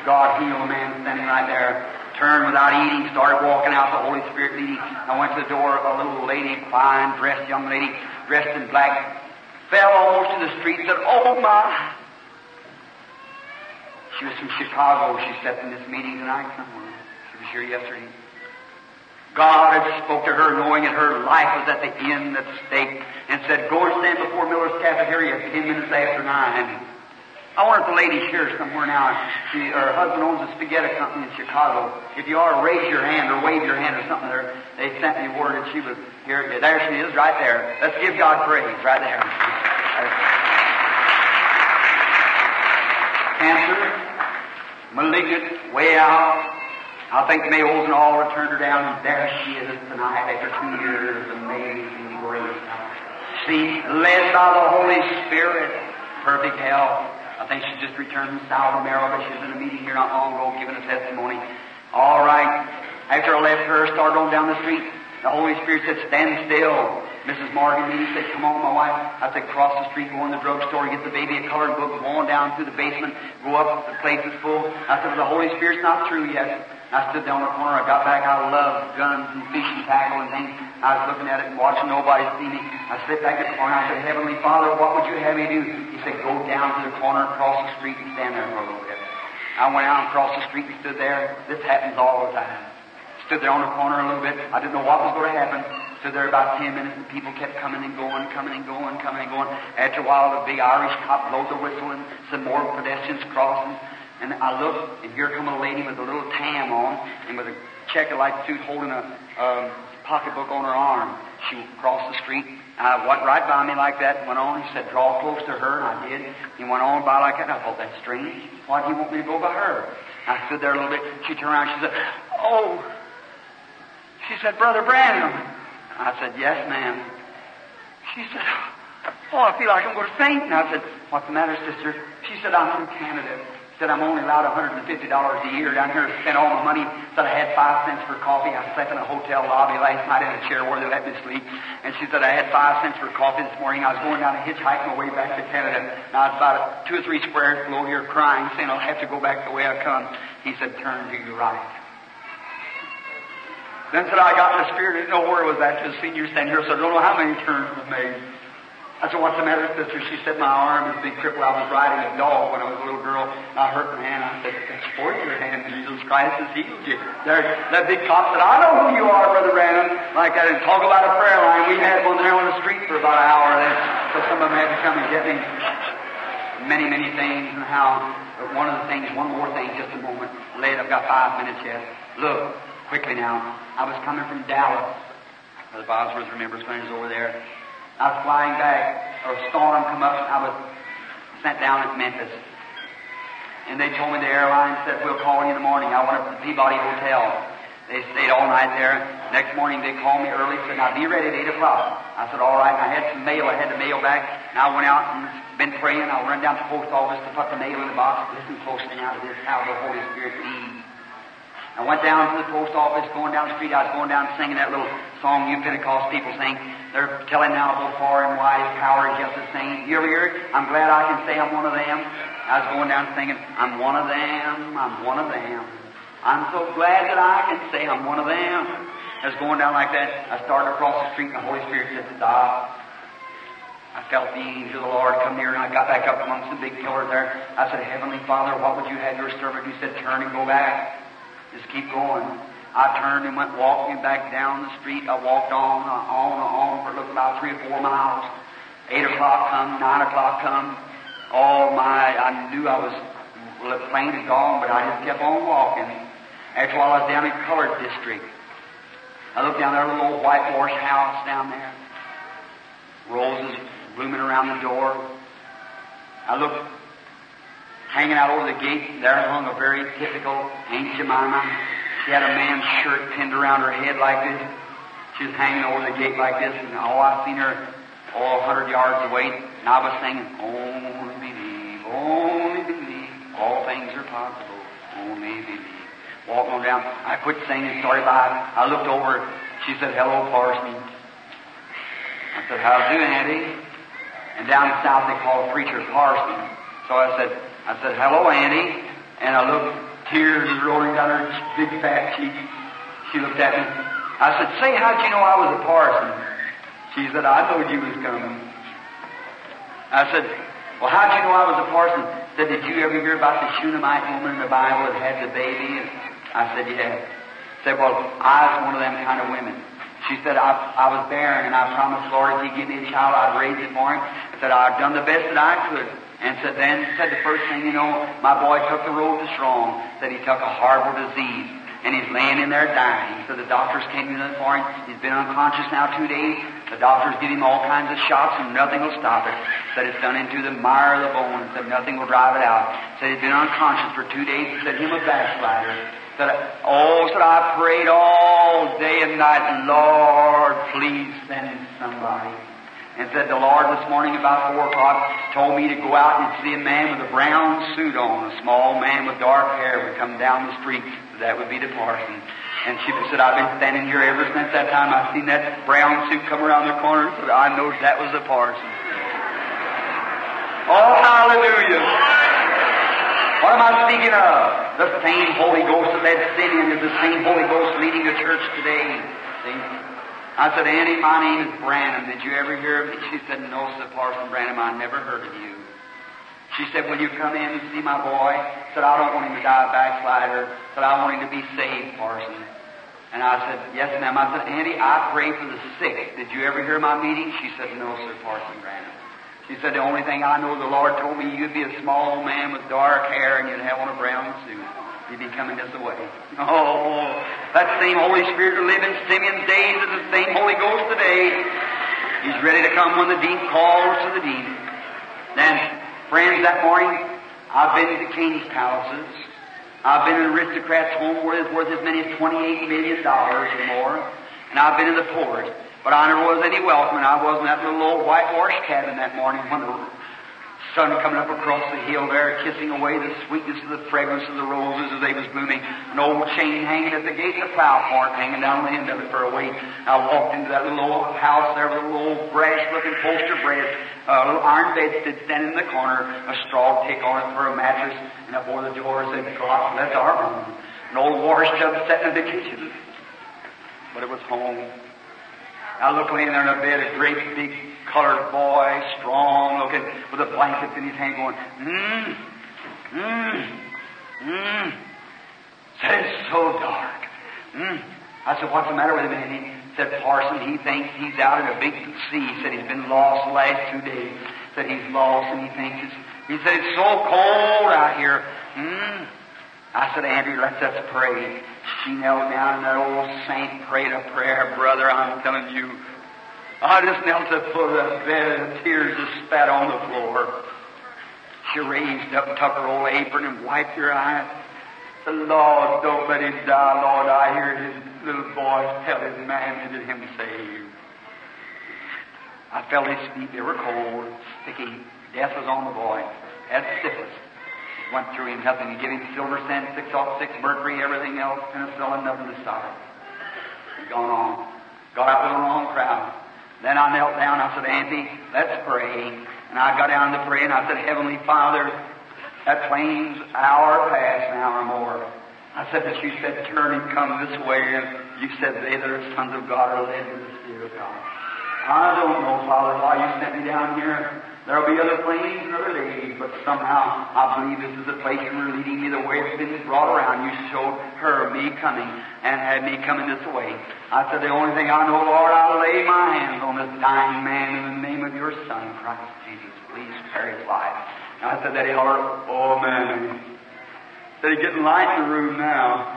God healed a man standing right there. Turned without eating, started walking out, the Holy Spirit leading. I went to the door, a little lady, fine dressed young lady, dressed in black, fell almost to the street said, Oh my! She was from Chicago. She sat in this meeting tonight somewhere. She was here yesterday. God had spoke to her knowing that her life was at the end at stake and said, Go and stand before Miller's cafeteria at ten minutes after nine. I wonder if the lady's here somewhere now. She, her husband owns a spaghetti company in Chicago. If you are, raise your hand or wave your hand or something there. They sent me word that she was here. There she is, right there. Let's give God praise, right there. Cancer, malignant, way out. I think Mayo's and all have turned her down, and there she is tonight after two years. Of amazing grace. See, led by the Holy Spirit, perfect health. I think she just returned from South America. She was in a meeting here not long ago giving a testimony. All right. After I left her, started on down the street. The Holy Spirit said, stand still. Mrs. Morgan Meany said, come on, my wife. I said, cross the street, go in the drugstore, get the baby a colored book, go on down through the basement, go up, the place is full. I said, the Holy Spirit's not through yet. I stood down in the corner. I got back. I love guns and fishing tackle and things. I was looking at it and watching nobody see me. I slipped back in the corner. I said, Heavenly Father, what would you have me do? He said, go down to the corner, cross the street, and stand there for a little bit. I went out and crossed the street and stood there. This happens all the time. Stood there on the corner a little bit. I didn't know what was going to happen. Stood there about ten minutes, and people kept coming and going, coming and going, coming and going. After a while, the big Irish cop blows a whistle, and some more pedestrians crossing. And I look, and here come a lady with a little tam on, and with a checker-like suit, holding a um, pocketbook on her arm. She crossed the street. And I went right by me like that and went on. He said, draw close to her, and I did. He went on by like that, and I thought, that's strange. Why do you want me to go by her? I stood there a little bit. She turned around. She said, oh. She said, Brother Branham. I said, yes, ma'am. She said, oh, I feel like I'm going to faint. And I said, what's the matter, sister? She said, I'm from Canada. Said I'm only allowed $150 a year down here to spend all my money. Said I had five cents for coffee. I slept in a hotel lobby last night in a chair where they let me sleep. And she said I had five cents for coffee this morning. I was going down to hitchhike my way back to Canada. And I was about two or three squares below here crying, saying I'll have to go back the way I come. He said, turn to your right. Then said I got in the spirit, didn't know where it was at. Just seen you stand here, so I don't know how many turns was made. I said, what's the matter, sister? She said, my arm is a big cripple. I was riding a dog when I was a little girl, and I hurt my hand. I said, that's for your hand. Jesus Christ has healed you. There, that big cop said, I know who you are, Brother Branham. Like that, and talk about a prayer line. We had one there on the street for about an hour, then, so some of them had to come and get me. Many, many things, and how, but one of the things, one more thing, just a moment. Late, I've got five minutes yet. Look, quickly now. I was coming from Dallas. Brother Bosworth remembers when he was over there. I was flying back, a storm come up, and I was sent down at Memphis. And they told me the airline said, we'll call you in the morning. I went up to the Peabody Hotel. They stayed all night there. Next morning they called me early, said, now be ready at 8 o'clock. I said, all right. And I had some mail. I had the mail back. And I went out and been praying. I'll run down to the post office to put the mail in the box. Listen closely now to this, how the Holy Spirit leads. I went down to the post office, going down the street. I was going down singing that little song you Pentecost people sing. They're telling now far and wide power is just the same. It? I'm glad I can say I'm one of them. I was going down thinking, I'm one of them, I'm one of them. I'm so glad that I can say I'm one of them. I was going down like that. I started across the street, and the Holy Spirit said, Stop. I felt the angel of the Lord come near, and I got back up amongst the big pillars there. I said, Heavenly Father, what would you have your servant? He said, Turn and go back. Just keep going. I turned and went walking back down the street. I walked on, uh, on, and on for looked about three or four miles. Eight o'clock come, nine o'clock come. All my, I knew I was, the plane had gone, but I just kept on walking. After a while, I was down in Colored District. I looked down there, a little old whitewashed house down there. Roses blooming around the door. I looked hanging out over the gate, there hung a very typical Aunt Jemima. She had a man's shirt pinned around her head like this. She was hanging over the gate like this, and oh, I seen her oh, a hundred yards away, and I was singing, Only believe, only believe, all things are possible, only believe. Walking on down, I quit singing, started by. I looked over, she said, Hello, Parson. I said, How do, Auntie? And down south they call a preacher Parson. So I said, I said, hello, Annie. And I looked, tears rolling down her big fat cheek. She looked at me. I said, say, how'd you know I was a parson? She said, I knowed you was coming. I said, well, how'd you know I was a parson? She Said, did you ever hear about the Shunammite woman in the Bible that had the baby? And I said, yeah. Said, well, I was one of them kind of women. She said, I, I was barren, and I promised Lord if He'd give me a child, I'd raise it for Him. I said, I've done the best that I could. And said then, said the first thing you know, my boy took the road to strong. Said he took a horrible disease. And he's laying in there dying. So the doctors came in for him. He's been unconscious now two days. The doctors give him all kinds of shots and nothing will stop it. Said it's done into the mire of the bone. Said nothing will drive it out. Said he's been unconscious for two days. Said him a backslider. Said, oh, said I prayed all day and night, Lord, please send somebody and said the Lord this morning about four o'clock told me to go out and see a man with a brown suit on, a small man with dark hair would come down the street. That would be the parson. And she said, I've been standing here ever since that time. I've seen that brown suit come around the corner. So I know that was the parson. Oh, hallelujah. What am I speaking of? The same Holy Ghost that led Simeon is the same Holy Ghost leading the church today. See? I said, Annie, my name is Branham. Did you ever hear of me? She said, No, said Parson Branham, I never heard of you. She said, Will you come in and see my boy? Said, I don't want him to die a backslider. Said, I want him to be saved, Parson. And I said, Yes, ma'am. I said, Auntie, I pray for the sick. Did you ever hear my meeting? She said, No, sir, Parson Branham. She said, The only thing I know, the Lord told me you'd be a small man with dark hair and you'd have on a brown suit. You'd be coming this way. Oh, that same Holy Spirit who lived in Simeon's days is the same Holy Ghost today. He's ready to come when the deep calls to the deep. Then, friends, that morning, I've been to the king's palaces. I've been in aristocrats' home where it's worth as many as $28 million or more. And I've been in the poorest. But I never was any welcome, I was in that little old whitewashed cabin that morning when the sun coming up across the hill there, kissing away the sweetness of the fragrance of the roses as they was blooming. An old chain hanging at the gate, a plow cart hanging down the end of it for a weight. I walked into that little old house there with a little old brash-looking poster bed, a little iron bedstead standing in the corner, a straw tick on it for a mattress, and up over the door and said, God, that's our room. An old wash tub sitting in the kitchen. But it was home. I looked laying there in a bed, a great big colored boy, strong looking, with a blanket in his hand going, mmm, mmm, mmm. Said it's so dark. Mmm. I said, what's the matter with him? And he said, Parson, he thinks he's out in a big sea. He said he's been lost the last two days. Said he's lost and he thinks it's, he said it's so cold out here. Mmm. I said, Andrew, let's us pray. She knelt down and that old saint prayed a prayer, brother, I'm telling you. I just knelt at the foot of that bed and tears just spat on the floor. She raised up, and took her old apron and wiped her eyes. The Lord, don't let him die, Lord. I hear his little voice tell his mammy that him saved. I felt his feet, they were cold, sticky. Death was on the boy. Had syphilis went through him, nothing. He gave him silver sand, six off six mercury, everything else, penicillin, nothing to stop it. Gone on. Got out with the wrong crowd. Then I knelt down. I said, Auntie, let's pray. And I got down to pray, and I said, Heavenly Father, that plane's hour past now or more. I said that you said, turn and come this way, and you said they that are sons of God are led to the Spirit of God. I don't know, Father, why you sent me down here. There'll be other planes and other ladies, but somehow I believe this is the place you were leading me the way it's been brought around. You showed her me coming and had me coming this way. I said, the only thing I know, Lord, I'll lay my hands on this dying man in the name of your Son, Christ Jesus. Please spare his life. And I said that he Lord, oh man. Said he's getting light in the room now.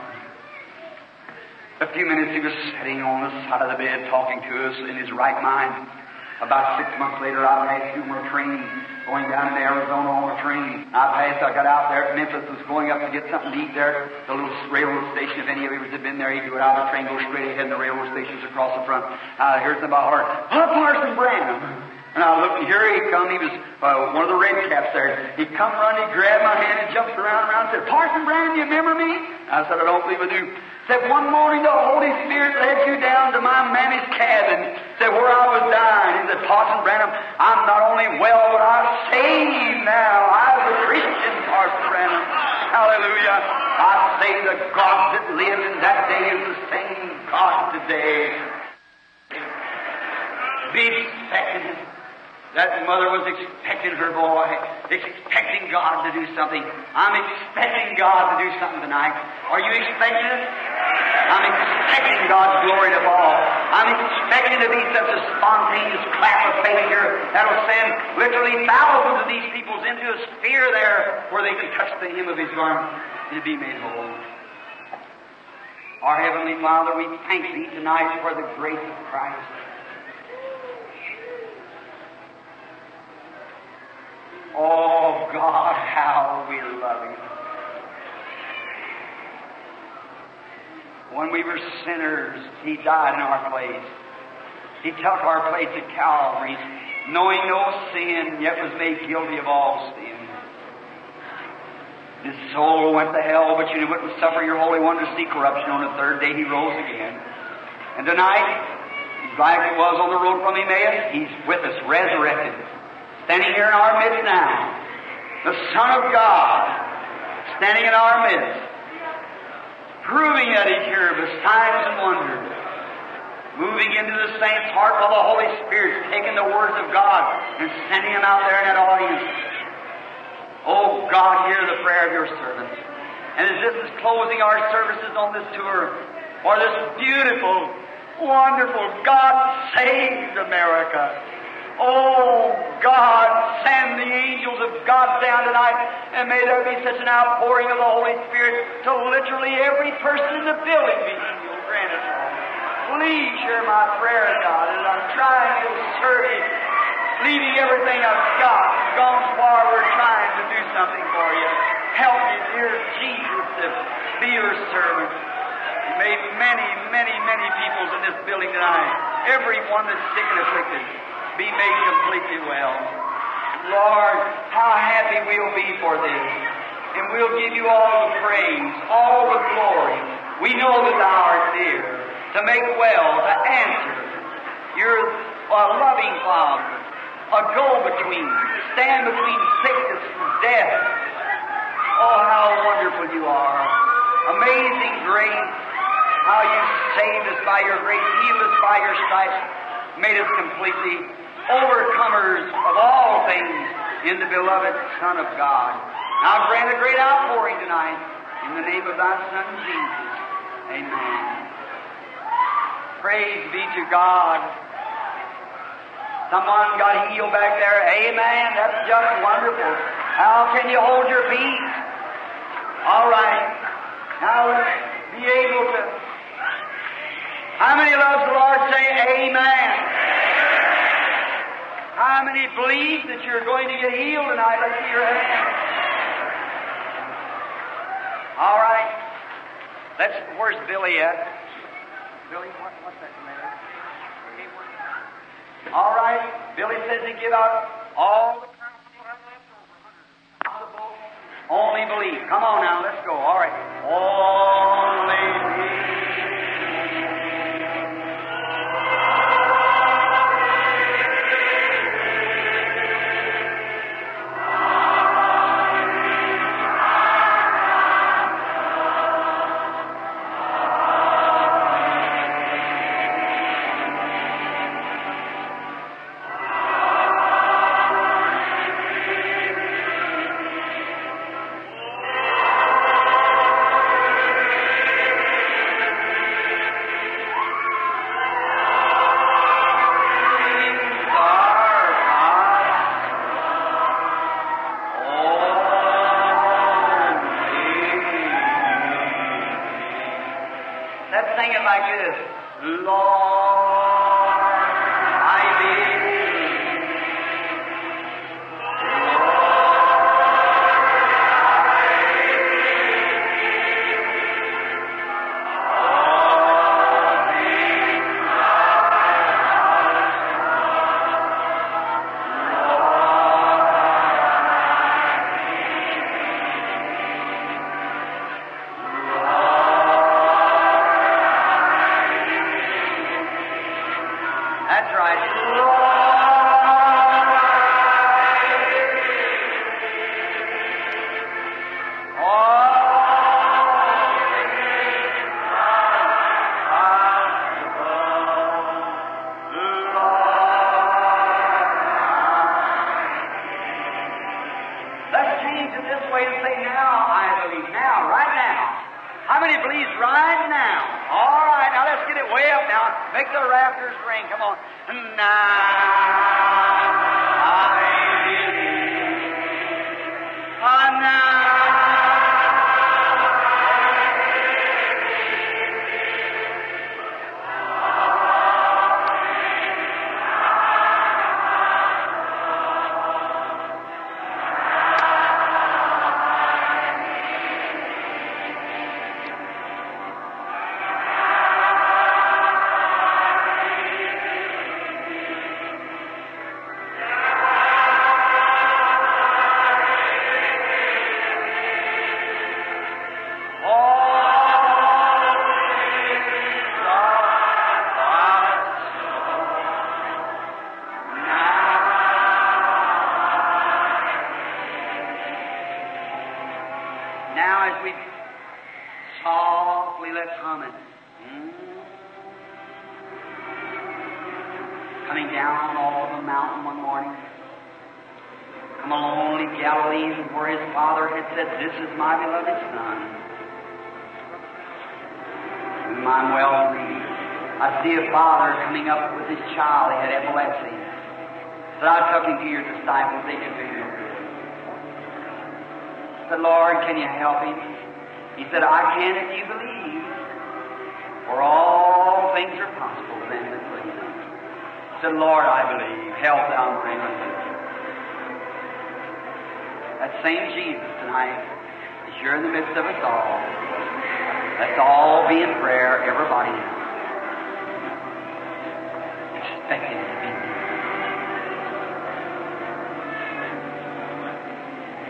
A few minutes he was sitting on the side of the bed talking to us in his right mind. About six months later, I passed my train going down into Arizona on a train. I passed, I got out there at Memphis, was going up to get something to eat there. The little railroad station, if any of you had been there, you do it out of the train, go straight ahead, and the railroad station's across the front. I heard somebody holler, Huh, Parson Branham! And I looked, and here he come. He was uh, one of the red caps there. He come running, he grabbed my hand, and jumped around and around, and said, Parson Branham, you remember me? I said, I don't believe I do. Said, one morning the Holy Spirit led you down to my mammy's cabin. Said, where I was dying. He said, Parson Branham, I'm not only well, but I'm saved now. I was a Christian, Parson Branham. Hallelujah. I say the God that lived in that day is the same God today. Be expecting that mother was expecting her boy, expecting God to do something. I'm expecting God to do something tonight. Are you expecting it? I'm expecting God's glory to fall. I'm expecting to be such a spontaneous clap of faith here that'll send literally thousands of these people into a sphere there where they can touch the hem of His garment and be made whole. Our Heavenly Father, we thank Thee tonight for the grace of Christ. Oh God, how we love Him. When we were sinners, He died in our place. He took our place at Calvary, knowing no sin, yet was made guilty of all sin. His soul went to hell, but you wouldn't suffer your Holy One to see corruption. On the third day, He rose again. And tonight, like it was on the road from Emmaus, He's with us, resurrected standing here in our midst now. The Son of God, standing in our midst, proving that He's here with signs and wonders, moving into the saint's heart while the Holy Spirit, taking the words of God and sending them out there in that audience. Oh God, hear the prayer of your servants. And as this is closing our services on this tour, for this beautiful, wonderful God saved America. Oh God, send the angels of God down tonight and may there be such an outpouring of the Holy Spirit to literally every person in the building be healed. Grant it. Please hear my prayer, God, as I'm trying to serve you, leaving everything I've got, gone forward trying to do something for you. Help me, dear Jesus, to be your servant. May many, many, many people in this building tonight, everyone that's sick and afflicted, be made completely well. Lord, how happy we'll be for this. And we'll give you all the praise, all the glory. We know that thou art near to make well, to answer. You're a loving Father, a go-between, stand between sickness and death. Oh, how wonderful you are. Amazing grace. How you saved us by your grace, healed us by your stripes, made us completely overcomers of all things in the beloved Son of God. Now grant a great outpouring tonight in the name of thy Son Jesus. Amen. Praise be to God. Someone got healed back there. Amen. That's just wonderful. How can you hold your peace? All right. Now let's be able to. How many loves the Lord? Say Amen. How many believe that you're going to get healed tonight? Let's see your hand. All right. Let's. Where's Billy at? Billy, what, what's that matter? All right. Billy says to give out all the. Only believe. Come on now. Let's go. All right. Only believe. Can you help him? He said, I can if you believe. For all things are possible to them that believe. I said, Lord, I believe. Help thou my unbelief. That same Jesus tonight is here in the midst of us all. Let's all be in prayer, everybody. Expecting to be near.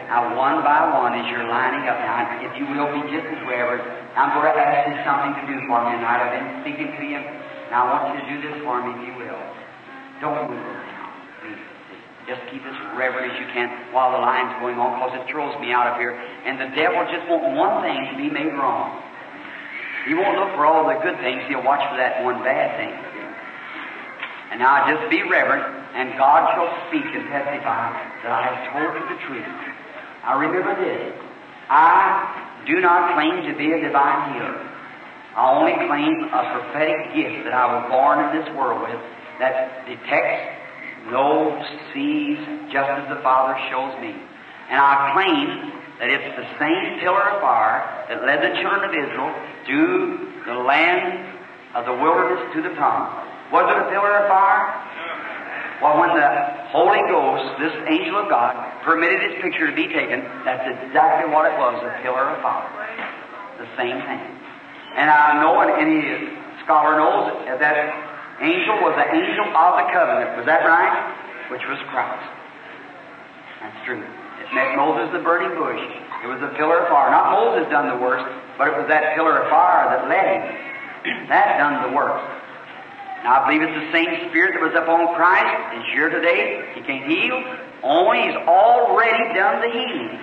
Now, one by one, as you're lining up now, if you will be just as reverent, I'm going to ask you something to do for me tonight. I've been speaking to you. Now, I want you to do this for me, if you will. Don't move please. Just keep as reverent as you can while the line's going on, because it throws me out of here. And the devil just wants one thing to be made wrong. He won't look for all the good things. He'll watch for that one bad thing. And now just be reverent, and God shall speak and testify that I have told you the truth. Now remember this. I do not claim to be a divine healer. I only claim a prophetic gift that I was born in this world with that detects, knows, sees, just as the Father shows me. And I claim that it's the same pillar of fire that led the children of Israel through the land of the wilderness to the promise. Was it a pillar of fire? Well, when the Holy Ghost, this angel of God, permitted his picture to be taken, that's exactly what it was, a pillar of fire. The same thing. And I know, and any scholar knows, that that angel was the angel of the covenant. Was that right? Which was Christ. That's true. It met Moses the burning bush. It was a pillar of fire. Not Moses done the works, but it was that pillar of fire that led him. that done the works. Now, I believe it's the same Spirit that was upon Christ is here today. He can't heal. Only He's already done the healing.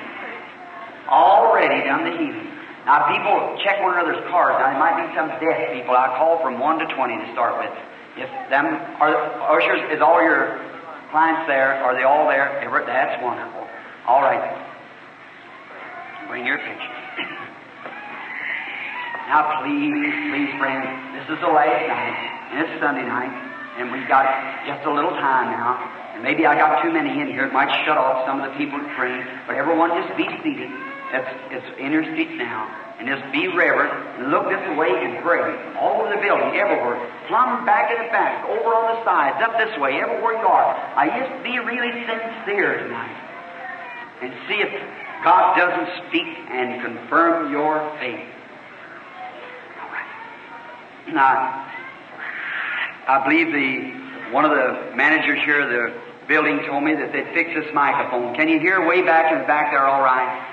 Already done the healing. Now, people check one another's cards. Now, there might be some deaf people. I call from 1 to 20 to start with. If them, are, ushers, is all your clients there? Are they all there? That's wonderful. All right. Bring your picture. Now, please, please, friends, this is the last night, and it's Sunday night, and we've got just a little time now. And maybe I got too many in here. It might shut off some of the people praying, but everyone just be seated. It's, it's in your seats now. And just be reverent and look this way and pray. All over the building, everywhere. Plumb back in the back, over on the sides, up this way, everywhere you are. I just be really sincere tonight. And see if God doesn't speak and confirm your faith. Now, I believe the one of the managers here of the building told me that they'd fix this microphone. Can you hear way back in the back there all right?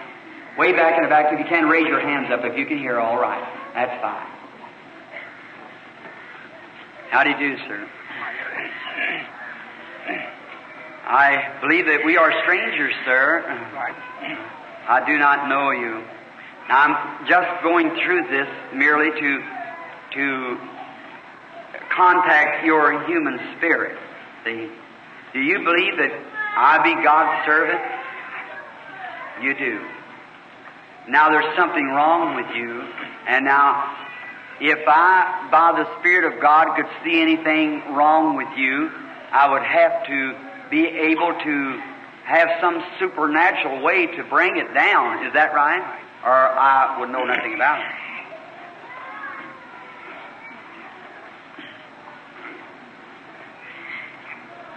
Way back in the back, if you can, raise your hands up if you can hear all right. That's fine. How do you do, sir? I believe that we are strangers, sir. I do not know you. Now, I'm just going through this merely to to contact your human spirit. See? Do you believe that I be God's servant? You do. Now there's something wrong with you, and now if I, by the Spirit of God, could see anything wrong with you, I would have to be able to have some supernatural way to bring it down. Is that right? Or I would know nothing about it.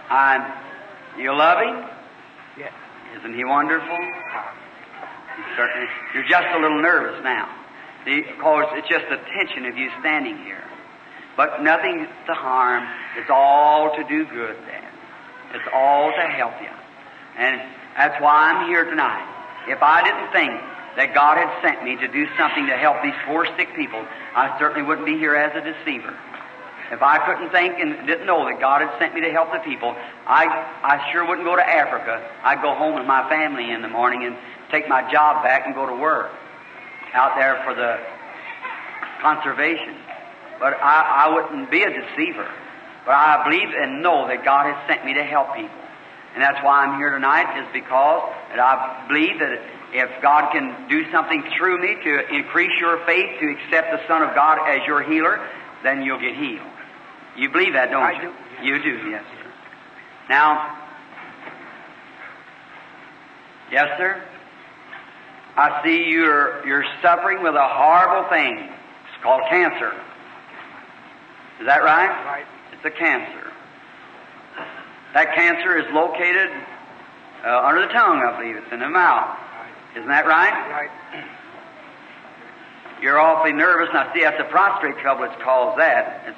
I'm, you love him? Yes. Isn't he wonderful? He's certainly. You're just a little nervous now. Course, it's just the tension of you standing here. But nothing to harm. It's all to do good, then. It's all to help you. And that's why I'm here tonight. If I didn't think that God had sent me to do something to help these poor sick people, I certainly wouldn't be here as a deceiver. If I couldn't think and didn't know that God had sent me to help the people, I, I sure wouldn't go to Africa. I'd go home with my family in the morning and take my job back and go to work out there for the conservation. But I, I wouldn't be a deceiver. But I believe and know that God has sent me to help people. And that's why I'm here tonight, is because that I believe that if God can do something through me to increase your faith to accept the Son of God as your healer, then you'll get healed. You believe that, don't I you? do. You do, yes, sir. Now, yes, sir. I see you're you're suffering with a horrible thing. It's called cancer. Is that right? Right. It's a cancer. That cancer is located uh, under the tongue, I believe. It's in the mouth. Isn't that right? Right. You're awfully nervous. Now, see, that's the prostrate trouble. It's called that. It's,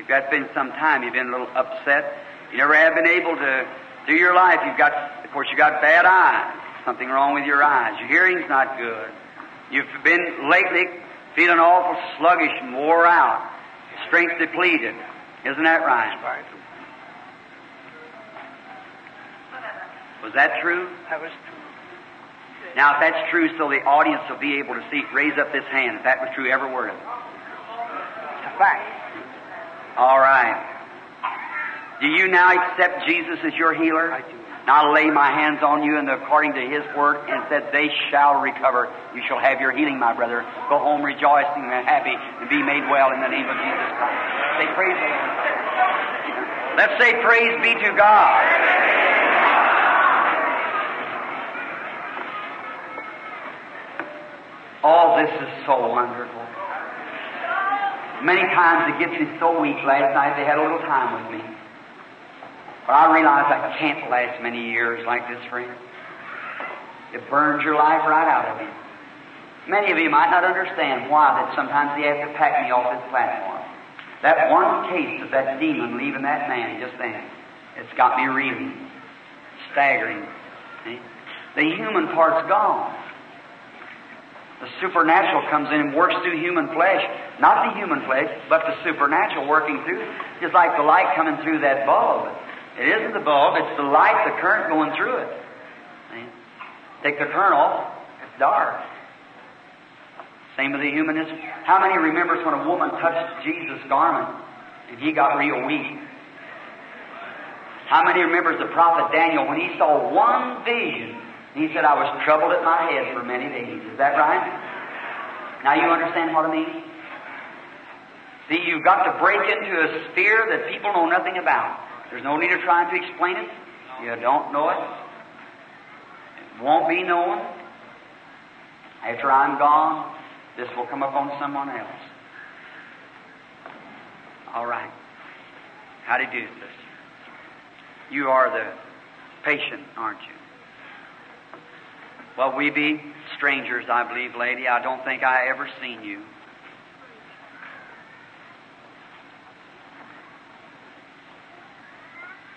if that's been some time. You've been a little upset. You never have been able to do your life. You've got, of course, you've got bad eyes. Something wrong with your eyes. Your hearing's not good. You've been lately feeling awful sluggish and wore out, strength depleted. Isn't that right? Right. Was that true? That was true. Now, if that's true, so the audience will be able to see, raise up this hand. If that was true, every word of it. It's a fact. All right. Do you now accept Jesus as your healer? I do. Now I lay my hands on you, and according to His word, and said, "They shall recover. You shall have your healing, my brother. Go home rejoicing and happy, and be made well in the name of Jesus Christ." Say praise the Lord. Let's say praise be to God. All this is so wonderful. Many times it gets me so weak. Last night they had a little time with me. But I realize I can't last many years like this, friend. It burns your life right out of you. Many of you might not understand why that sometimes they have to pack me off this platform. That one case of that demon leaving that man just then, it's got me reeling, staggering. See? The human part's gone. The supernatural comes in and works through human flesh. Not the human flesh, but the supernatural working through. Just like the light coming through that bulb. It isn't the bulb, it's the light, the current going through it. Take the current off, it's dark. Same with the human is. How many remembers when a woman touched Jesus' garment and he got real weak? How many remembers the prophet Daniel when he saw one vision? He said, I was troubled at my head for many days. Is that right? Now you understand what I mean? See, you've got to break into a sphere that people know nothing about. There's no need of trying to explain it. You don't know it. It won't be known. After I'm gone, this will come upon someone else. All right. How do you do this? You are the patient, aren't you? Well, we be strangers, I believe, lady. I don't think I ever seen you.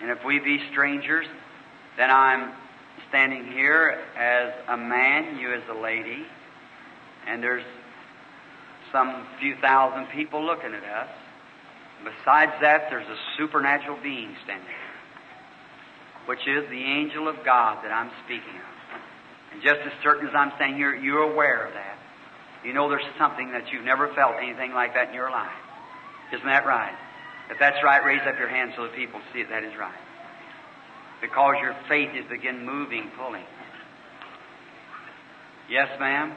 And if we be strangers, then I'm standing here as a man, you as a lady, and there's some few thousand people looking at us. Besides that, there's a supernatural being standing here, which is the angel of God that I'm speaking of. And just as certain as I'm standing here, you're aware of that. You know there's something that you've never felt anything like that in your life. Isn't that right? If that's right, raise up your hand so the people see it. That is right. Because your faith is begin moving, pulling. Yes, ma'am.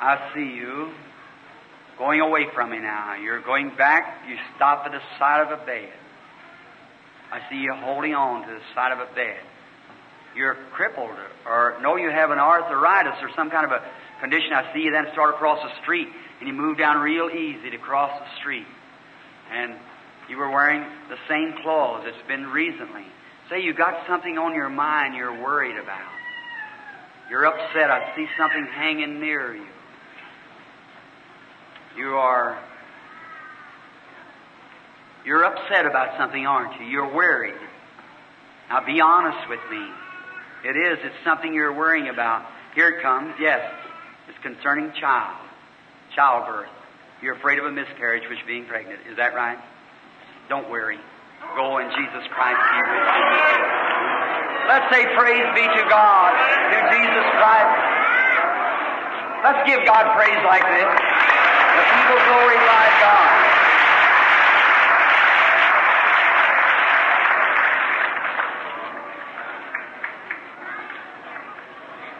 I see you going away from me now. You're going back. You stop at the side of a bed. I see you holding on to the side of a bed. You're crippled, or no, you have an arthritis or some kind of a condition. I see you then start across the street, and you move down real easy to cross the street. And you were wearing the same clothes. It's been recently. Say you got something on your mind you're worried about. You're upset. I see something hanging near you. You are. You're upset about something, aren't you? You're worried. Now be honest with me. It is. It's something you're worrying about. Here it comes. Yes. It's concerning child. Childbirth. You're afraid of a miscarriage, which being pregnant. Is that right? Don't worry. Go in Jesus Christ be with you. Let's say praise be to God, to Jesus Christ. Let's give God praise like this. The people glorify God.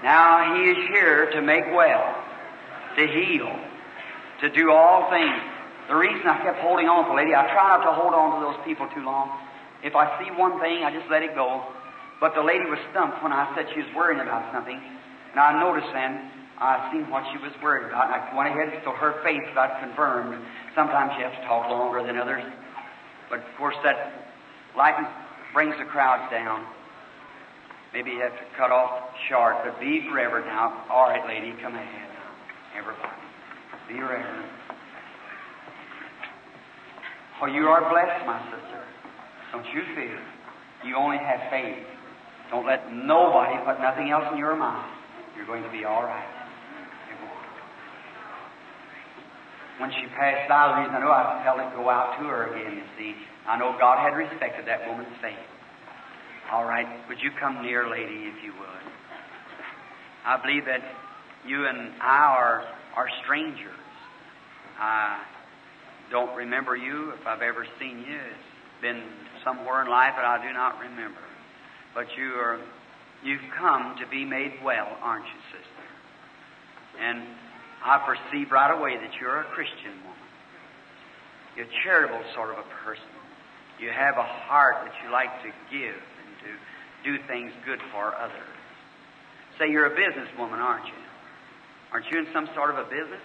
Now He is here to make well, to heal, to do all things. The reason I kept holding on to the lady, I try not to hold on to those people too long. If I see one thing, I just let it go. But the lady was stumped when I said she was worrying about something. And I noticed then, I seen what she was worried about. And I went ahead, so her faith got confirmed. Sometimes you have to talk longer than others. But of course, that lightens, brings the crowds down. Maybe you have to cut off short, but be reverent now. All right, lady, come ahead. Everybody. Be reverent. Oh, you are blessed, my sister. Don't you fear. You only have faith. Don't let nobody put nothing else in your mind. You're going to be all right. When she passed by, the reason I know I felt it go out to her again, you see. I know God had respected that woman's faith. All right, would you come near, lady, if you would? I believe that you and I are, are strangers. I don't remember you. If I've ever seen you, it's been somewhere in life that I do not remember. But you are, you've come to be made well, aren't you, sister? And I perceive right away that you're a Christian woman. You're a charitable sort of a person. You have a heart that you like to give and to do things good for others. Say you're a businesswoman, aren't you? Aren't you in some sort of a business?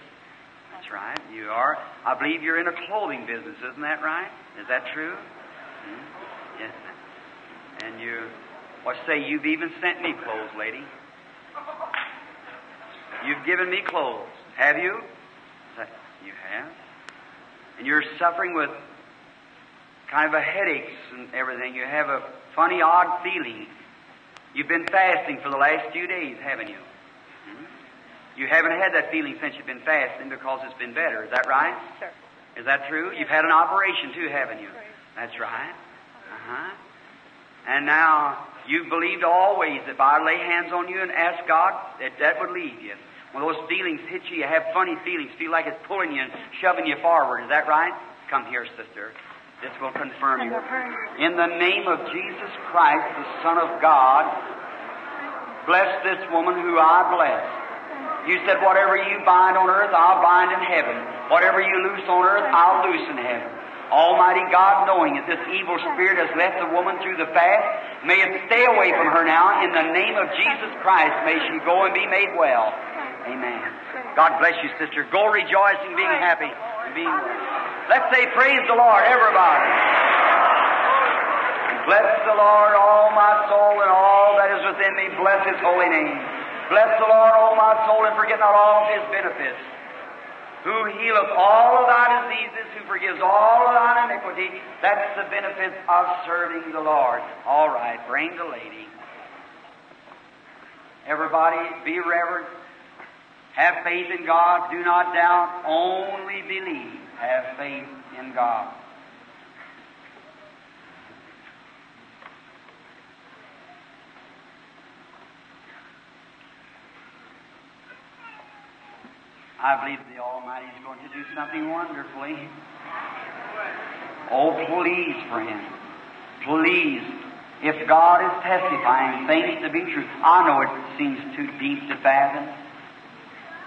That's right, you are. I believe you're in a clothing business, isn't that right? Is that true? Hmm? Yes. And you, well, say you've even sent me clothes, lady. You've given me clothes. Have you? You have. And you're suffering with kind of a headaches and everything. You have a funny, odd feeling. You've been fasting for the last few days, haven't you? You haven't had that feeling since you've been fasting because it's been better. Is that right? Sir. Is that true? Yes. You've had an operation too, haven't you? That's right. Uh huh. And now you've believed always that if I lay hands on you and ask God, that that would leave you. When those feelings hit you, you have funny feelings, feel like it's pulling you and shoving you forward. Is that right? Come here, sister. This will confirm you. In the name of Jesus Christ, the Son of God, bless this woman who I bless. You said, whatever you bind on earth, I'll bind in heaven. Whatever you loose on earth, I'll loose in heaven. Almighty God, knowing that this evil spirit has left the woman through the fast, may it stay away from her now. In the name of Jesus Christ, may she go and be made well. Amen. God bless you, sister. Go rejoicing, being happy, and being well. Let's say, Praise the Lord, everybody. Bless the Lord, all my soul, and all that is within me. Bless His holy name. Bless the Lord, O my soul, and forget not all of His benefits. Who healeth all of thy diseases, who forgives all of thine iniquity. That's the benefits of serving the Lord. All right, bring the lady. Everybody, be reverent. Have faith in God. Do not doubt. Only believe. Have faith in God. I believe the Almighty is going to do something wonderfully. Oh, please, friend. Please. If God is testifying things to be true, I know it seems too deep to fathom.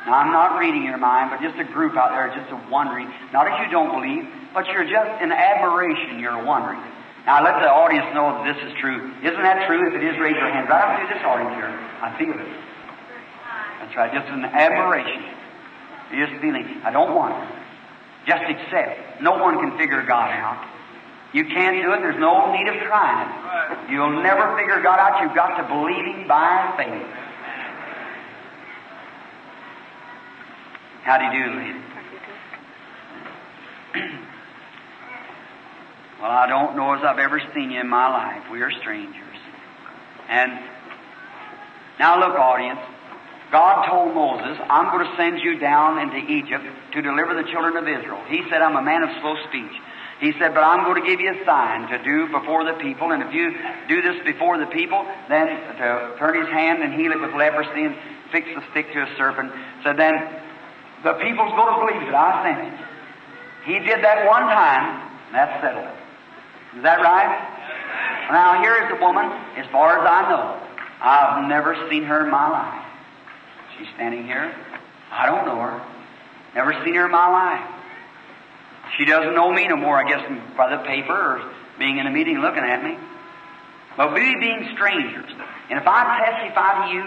Now, I'm not reading your mind, but just a group out there just a wondering. Not that you don't believe, but you're just in admiration, you're wondering. Now, let the audience know that this is true. Isn't that true? If it is, raise your hand. Right up through this audience here. I feel it. That's right, just an admiration. You're just feeling, I don't want it. Just accept. No one can figure God out. You can't do it. There's no need of trying it. You'll never figure God out. You've got to believe Him by faith. How do you do, lady? well, I don't know as I've ever seen you in my life. We are strangers. And now look, audience. God told Moses, I'm going to send you down into Egypt to deliver the children of Israel. He said, I'm a man of slow speech. He said, but I'm going to give you a sign to do before the people, and if you do this before the people, then to turn his hand and heal it with leprosy and fix the stick to a serpent. So then the people's going to believe that I sent him. He did that one time, and that's settled it. Is that right? Now here is a woman, as far as I know, I've never seen her in my life. She's standing here. I don't know her. Never seen her in my life. She doesn't know me no more, I guess, by the paper or being in a meeting looking at me. But we being strangers. And if I testify to you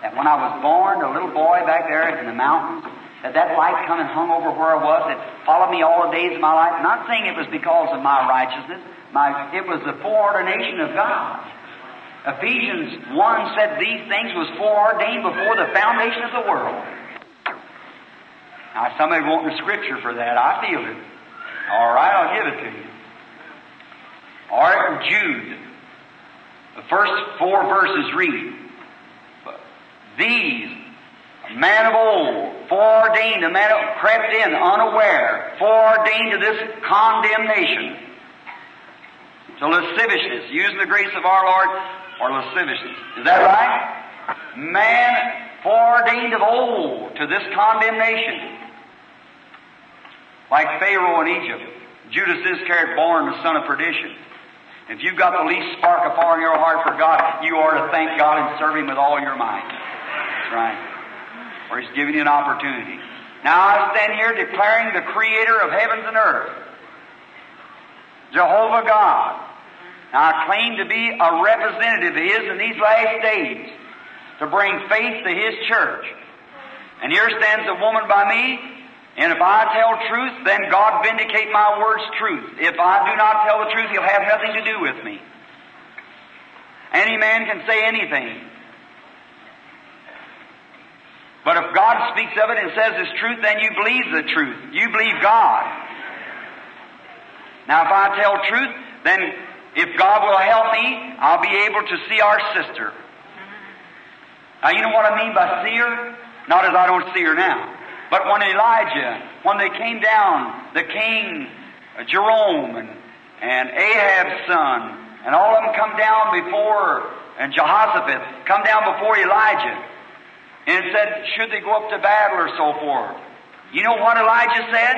that when I was born, a little boy back there in the mountains, that that light come and hung over where I was, it followed me all the days of my life. Not saying it was because of my righteousness, my, it was the foreordination of God. Ephesians 1 said these things was foreordained before the foundation of the world. Now, somebody wanting the scripture for that, I feel it. All right, I'll give it to you. All right, Jude. The first four verses read, These, man of old, foreordained, a man of, crept in unaware, foreordained to this condemnation, to lasciviousness, using the grace of our Lord or lasciviousness. Is that right? Man foreordained of old to this condemnation. Like Pharaoh in Egypt. Judas Iscariot born the son of perdition. If you've got the least spark of fire in your heart for God, you are to thank God and serve Him with all your might. That's right. Or He's giving you an opportunity. Now I stand here declaring the Creator of heavens and earth, Jehovah God. Now I claim to be a representative of His in these last days to bring faith to His church. And here stands a woman by me and if I tell truth, then God vindicate my words truth. If I do not tell the truth, He'll have nothing to do with me. Any man can say anything. But if God speaks of it and says it's truth, then you believe the truth. You believe God. Now, if I tell truth, then if God will help me, I'll be able to see our sister. Now, you know what I mean by see her? Not as I don't see her now. But when Elijah, when they came down, the king, uh, Jehoram, and, and Ahab's son, and all of them come down before, and Jehoshaphat, come down before Elijah, and said, should they go up to battle or so forth? You know what Elijah said?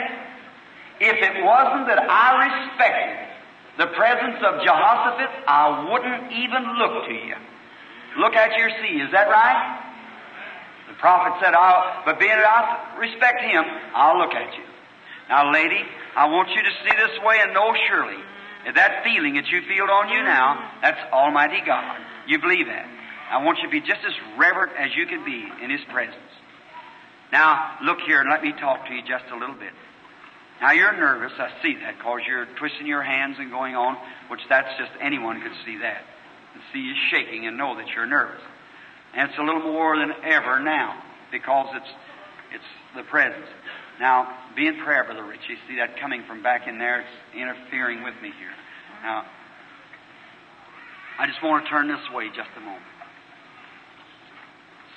If it wasn't that I respected the presence of Jehoshaphat, I wouldn't even look to you. Look at your sea. Is that right? The prophet said, I'll, but being that I respect him, I'll look at you. Now, lady, I want you to see this way and know surely that that feeling that you feel on you now, that's Almighty God. You believe that. I want you to be just as reverent as you can be in His presence. Now, look here and let me talk to you just a little bit. Now, you're nervous. I see that because you're twisting your hands and going on, which that's just anyone could see that. And see you shaking and know that you're nervous. And it's a little more than ever now because it's, it's the presence. Now, be in prayer, Brother Rich. You see that coming from back in there. It's interfering with me here. Now, I just want to turn this way just a moment.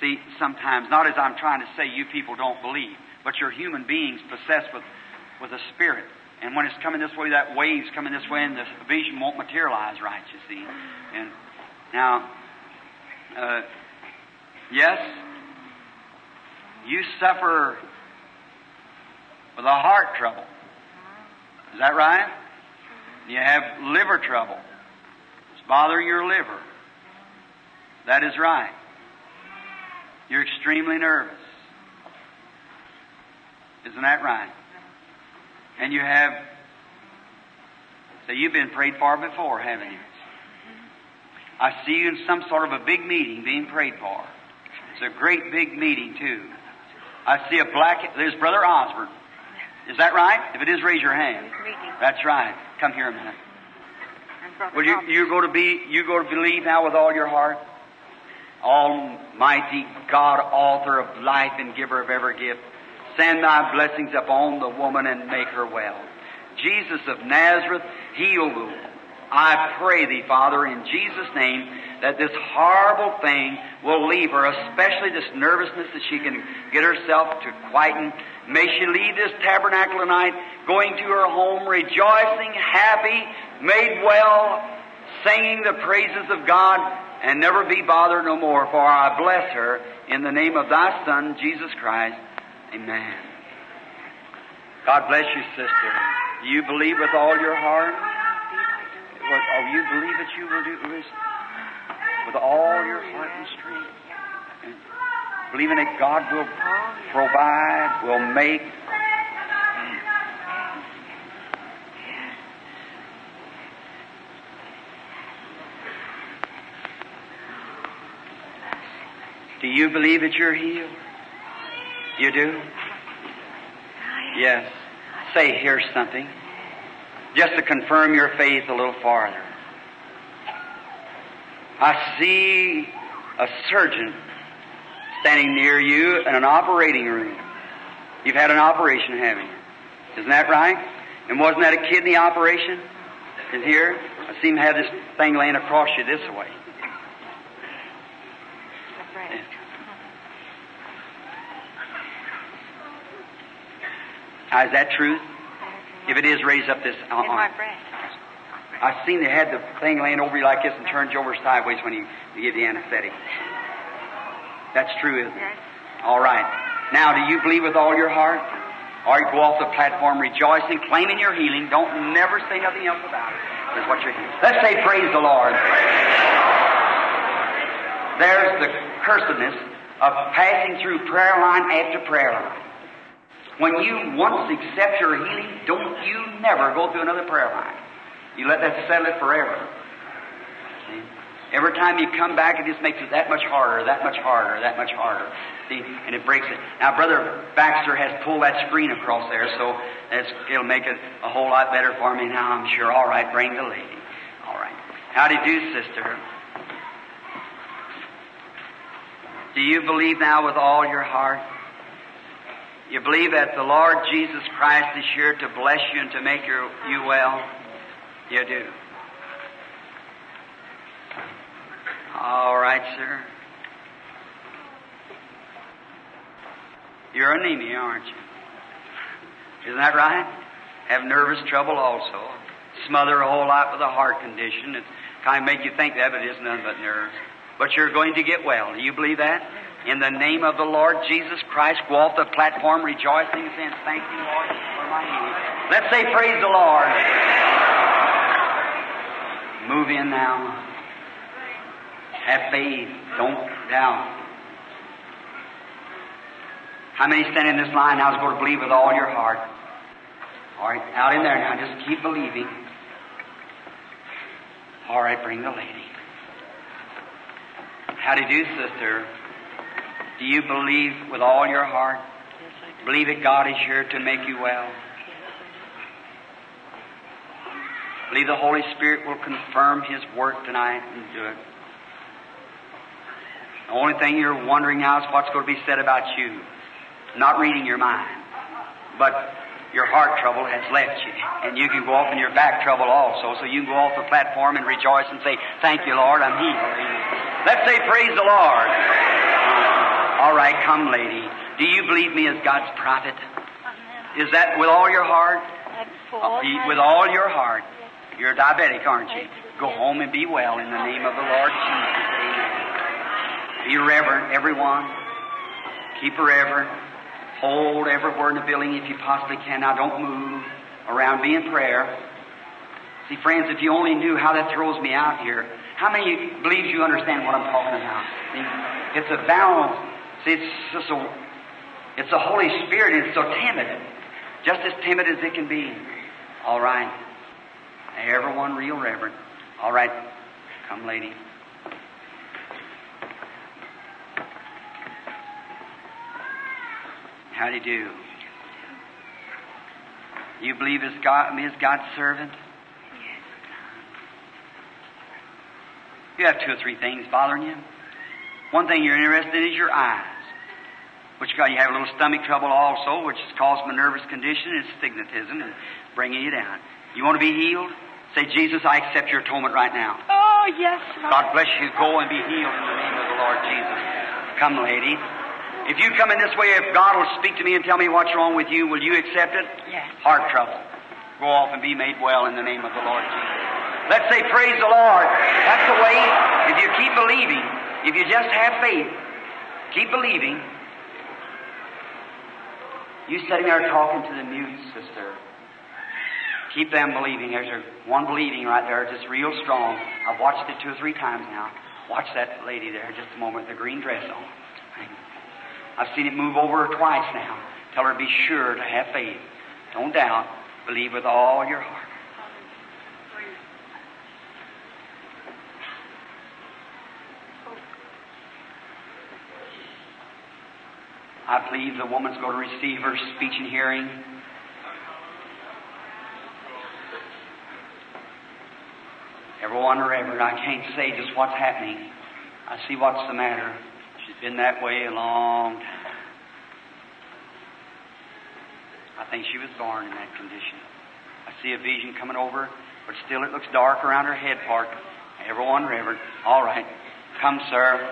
See, sometimes, not as I'm trying to say you people don't believe, but you're human beings possessed with, with a spirit. And when it's coming this way, that wave's coming this way, and the vision won't materialize right, you see. And now, uh, Yes, you suffer with a heart trouble. Is that right? You have liver trouble. It's bothering your liver. That is right. You're extremely nervous. Isn't that right? And you have, so you've been prayed for before, haven't you? I see you in some sort of a big meeting being prayed for. It's a great big meeting, too. I see a black, there's Brother Osborn. Is that right? If it is, raise your hand. That's right. Come here a minute. Will you, you go to be, you go to believe now with all your heart? Almighty God, author of life and giver of every gift, send thy blessings upon the woman and make her well. Jesus of Nazareth, heal the woman. I pray thee, Father, in Jesus' name, that this horrible thing will leave her, especially this nervousness that she can get herself to quieten. May she leave this tabernacle tonight, going to her home, rejoicing, happy, made well, singing the praises of God, and never be bothered no more. For I bless her in the name of thy Son, Jesus Christ. Amen. God bless you, sister. Do you believe with all your heart? oh, you believe that you will do this with all your heart and strength. And believing that God will provide, will make. Do you believe that you're healed? You do? Yes. Say, here's something. Just to confirm your faith a little farther. I see a surgeon standing near you in an operating room. You've had an operation, haven't you? Isn't that right? And wasn't that a kidney operation? Is here? I see him have this thing laying across you this way. Now, is that truth? If it is, raise up this uh, arm. breast. I seen they had the thing laying over you like this and turned you over sideways when you, you give the anesthetic. That's true, isn't it? Yes. All right. Now, do you believe with all your heart? Or you go off the platform rejoicing, claiming your healing. Don't never say nothing else about it. That's what you're healed. Let's say praise the Lord. There's the cursedness of passing through prayer line after prayer line. When you once accept your healing, don't you never go through another prayer line. You let that settle it forever. See? Every time you come back, it just makes it that much harder, that much harder, that much harder. See? And it breaks it. Now, Brother Baxter has pulled that screen across there, so it'll make it a whole lot better for me now, I'm sure. All right, bring the lady. All right. How do you do, sister? Do you believe now with all your heart? You believe that the Lord Jesus Christ is here to bless you and to make your, you well? You do. All right, sir. You're anemia, aren't you? Isn't that right? Have nervous trouble also. Smother a whole lot with a heart condition. It's kind of make you think that, but it is nothing but nerves. But you're going to get well. Do you believe that? In the name of the Lord Jesus Christ, go off the platform rejoicing, saying, Thank you, Lord, for my healing. Let's say, Praise the Lord. Move in now. Have faith. Don't doubt. How many stand in this line now is going to believe with all your heart? All right, out in there now. Just keep believing. All right, bring the lady. How do you do, sister? Do you believe with all your heart? Yes, Believe that God is here to make you well. Believe the Holy Spirit will confirm His work tonight and do it. The only thing you're wondering now is what's going to be said about you. Not reading your mind. But your heart trouble has left you. And you can go off in your back trouble also. So you can go off the platform and rejoice and say, Thank you, Lord, I'm healed. Let's say, Praise the Lord. All right, come, lady. Do you believe me as God's prophet? Is that with all your heart? Uh, with all your heart. You're diabetic, aren't you? Go home and be well in the name of the Lord Jesus. Amen. Be reverent, everyone. Keep reverent. Hold every word in the building if you possibly can. Now don't move around. Be in prayer. See, friends, if you only knew how that throws me out here. How many believes you understand what I'm talking about? See, it's a balance. See, it's just a, it's the Holy Spirit. and It's so timid, just as timid as it can be. All right, everyone, real reverent. All right, come, lady. How do you do? You believe as God, me as God's servant? Yes. You have two or three things bothering you. One thing you're interested in is your eyes, which got you have a little stomach trouble also, which is caused by nervous condition and stigmatism and bringing you down. You want to be healed? Say, Jesus, I accept your atonement right now. Oh, yes, Lord. God bless you. Go and be healed in the name of the Lord Jesus. Come, lady. If you come in this way, if God will speak to me and tell me what's wrong with you, will you accept it? Yes. Heart trouble. Go off and be made well in the name of the Lord Jesus. Let's say, Praise the Lord. That's the way. If you keep believing, if you just have faith, keep believing. You sitting there talking to the mute, sister. Keep them believing. There's one believing right there, just real strong. I've watched it two or three times now. Watch that lady there, just a moment, the green dress on. I've seen it move over twice now. Tell her to be sure to have faith. Don't doubt. Believe with all your heart. I believe the woman's going to receive her speech and hearing. Everyone, Reverend, I can't say just what's happening. I see what's the matter. She's been that way a long time. I think she was born in that condition. I see a vision coming over, but still it looks dark around her head part. Everyone, Reverend. All right. Come, sir.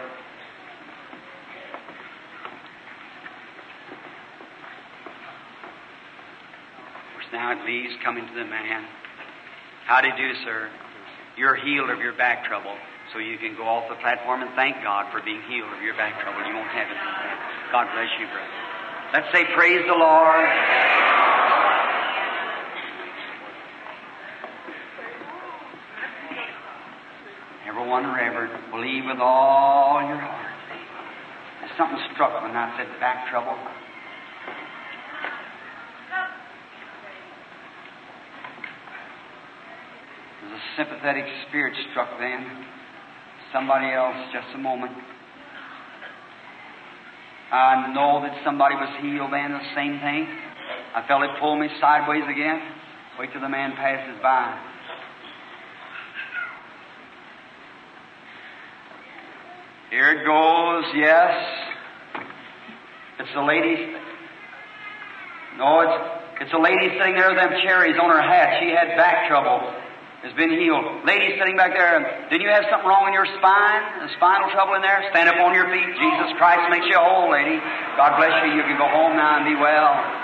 Now it leaves coming to the man. How do you do, sir? You're healed of your back trouble, so you can go off the platform and thank God for being healed of your back trouble. You won't have it. God bless you, brother. Let's say, Praise the Lord. Everyone, Reverend, believe with all your heart. Something struck when I said back trouble. There's a sympathetic spirit struck then. Somebody else, just a moment. I know that somebody was healed then, the same thing. I felt it pull me sideways again. Wait till the man passes by. Here it goes, yes. It's the lady. No, it's it's a lady sitting there with them cherries on her hat. She had back trouble. Has been healed. Lady sitting back there. Didn't you have something wrong in your spine? A spinal trouble in there? Stand up on your feet. Jesus Christ makes you whole, lady. God bless you. You can go home now and be well.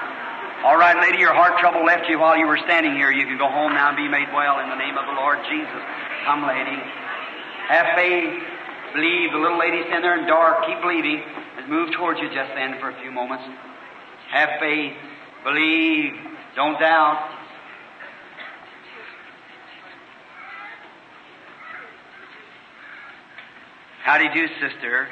All right, lady, your heart trouble left you while you were standing here. You can go home now and be made well in the name of the Lord Jesus. Come, lady. Have faith. Believe. The little lady standing there in dark. Keep believing. Let's move towards you just then for a few moments. Have faith. Believe. Don't doubt. How do you do, sister?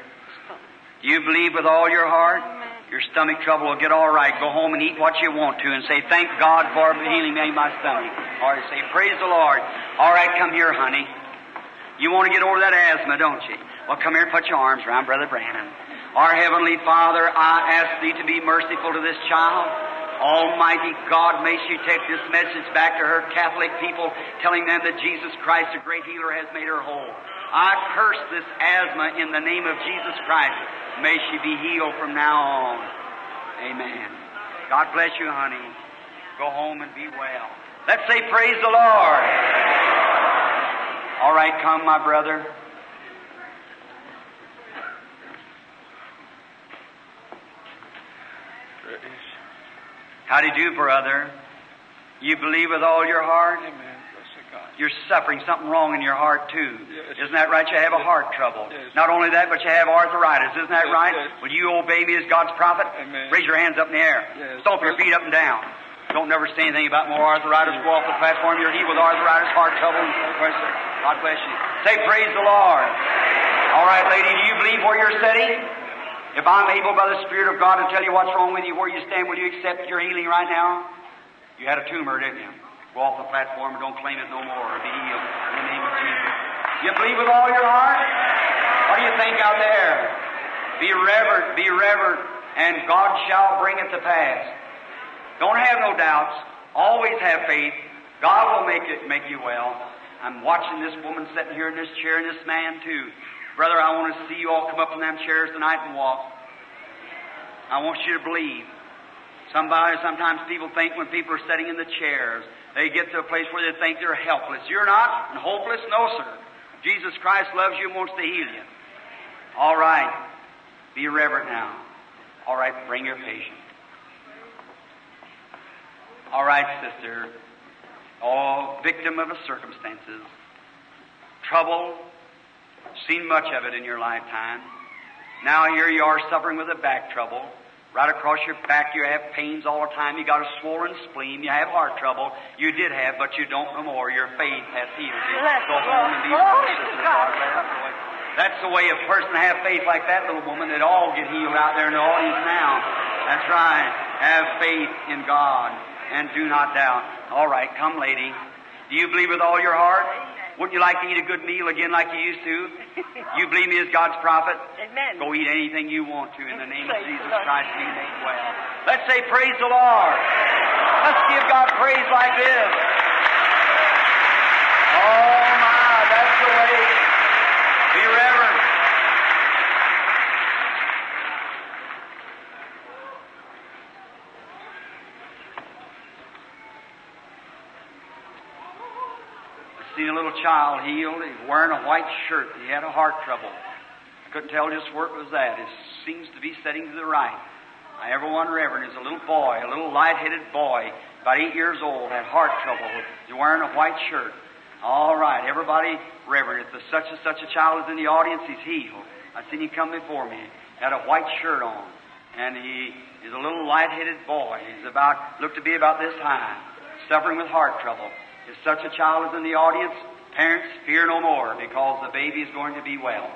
You believe with all your heart? Your stomach trouble will get all right. Go home and eat what you want to and say, Thank God for healing me my stomach. Or say, Praise the Lord. All right, come here, honey. You want to get over that asthma, don't you? Well, come here and put your arms around Brother Branham. Our Heavenly Father, I ask Thee to be merciful to this child. Almighty God, may she take this message back to her Catholic people, telling them that Jesus Christ, the great healer, has made her whole. I curse this asthma in the name of Jesus Christ. May she be healed from now on. Amen. God bless you, honey. Go home and be well. Let's say, Praise the Lord. All right, come, my brother. How do you do, brother? You believe with all your heart? Amen. You're suffering something wrong in your heart, too. Yes. Isn't that right? You have a heart trouble. Yes. Not only that, but you have arthritis. Isn't that Yes, right? Will you obey me as God's prophet? Amen. Raise your hands up in the air. Stomp your feet up and down. Don't never say anything about more arthritis. Go off the platform. You're healed with arthritis, heart trouble. God bless you. Say, Praise the Lord. All right, lady, do you believe where you're sitting? If I'm able by the Spirit of God to tell you what's wrong with you, where you stand, will you accept your healing right now? You had a tumor, didn't you? Go off the platform and don't claim it no more. Be healed in the name of Jesus. You believe with all your heart? What do you think out there? Be reverent, be reverent, and God shall bring it to pass. Don't have no doubts. Always have faith. God will make it make you well. I'm watching this woman sitting here in this chair and this man too. Brother, I want to see you all come up from them chairs tonight and walk. I want you to believe. Somebody, sometimes people think when people are sitting in the chairs, they get to a place where they think they're helpless. You're not and hopeless? No, sir. Jesus Christ loves you and wants to heal you. All right. Be reverent now. All right, bring your patient. All right, sister. All victim of the circumstances. Trouble. Seen much of it in your lifetime. Now here you are suffering with a back trouble. Right across your back you have pains all the time. You got a swollen spleen. You have heart trouble. You did have, but you don't no more. Your faith has healed you. Bless Go home and be God. well, Glory to sister. God. God bless you. That's the way a person have faith like that little woman that all get healed out there in the audience now. That's right. Have faith in God and do not doubt. All right, come, lady. Do you believe with all your heart? Wouldn't you like to eat a good meal again like you used to? You believe me as God's prophet? Amen. Go eat anything you want to in the name of Jesus. Christ. Be made well. Let's say praise the Lord. Let's give God praise like this. Oh my, that's the way. Be reverent. I seen a child healed. He was wearing a white shirt. He had a heart trouble. I couldn't tell just where it was at. It seems to be setting to the right. I ever one reverend is a little boy, a little light-headed boy, about eight years old, had heart trouble. He's wearing a white shirt. All right, everybody, reverend, if the such and such a child is in the audience, he's healed. I seen him come before me. Had a white shirt on, and he is a little light-headed boy. He's about looked to be about this high, suffering with heart trouble. If such a child is in the audience, parents, fear no more, because the baby is going to be well.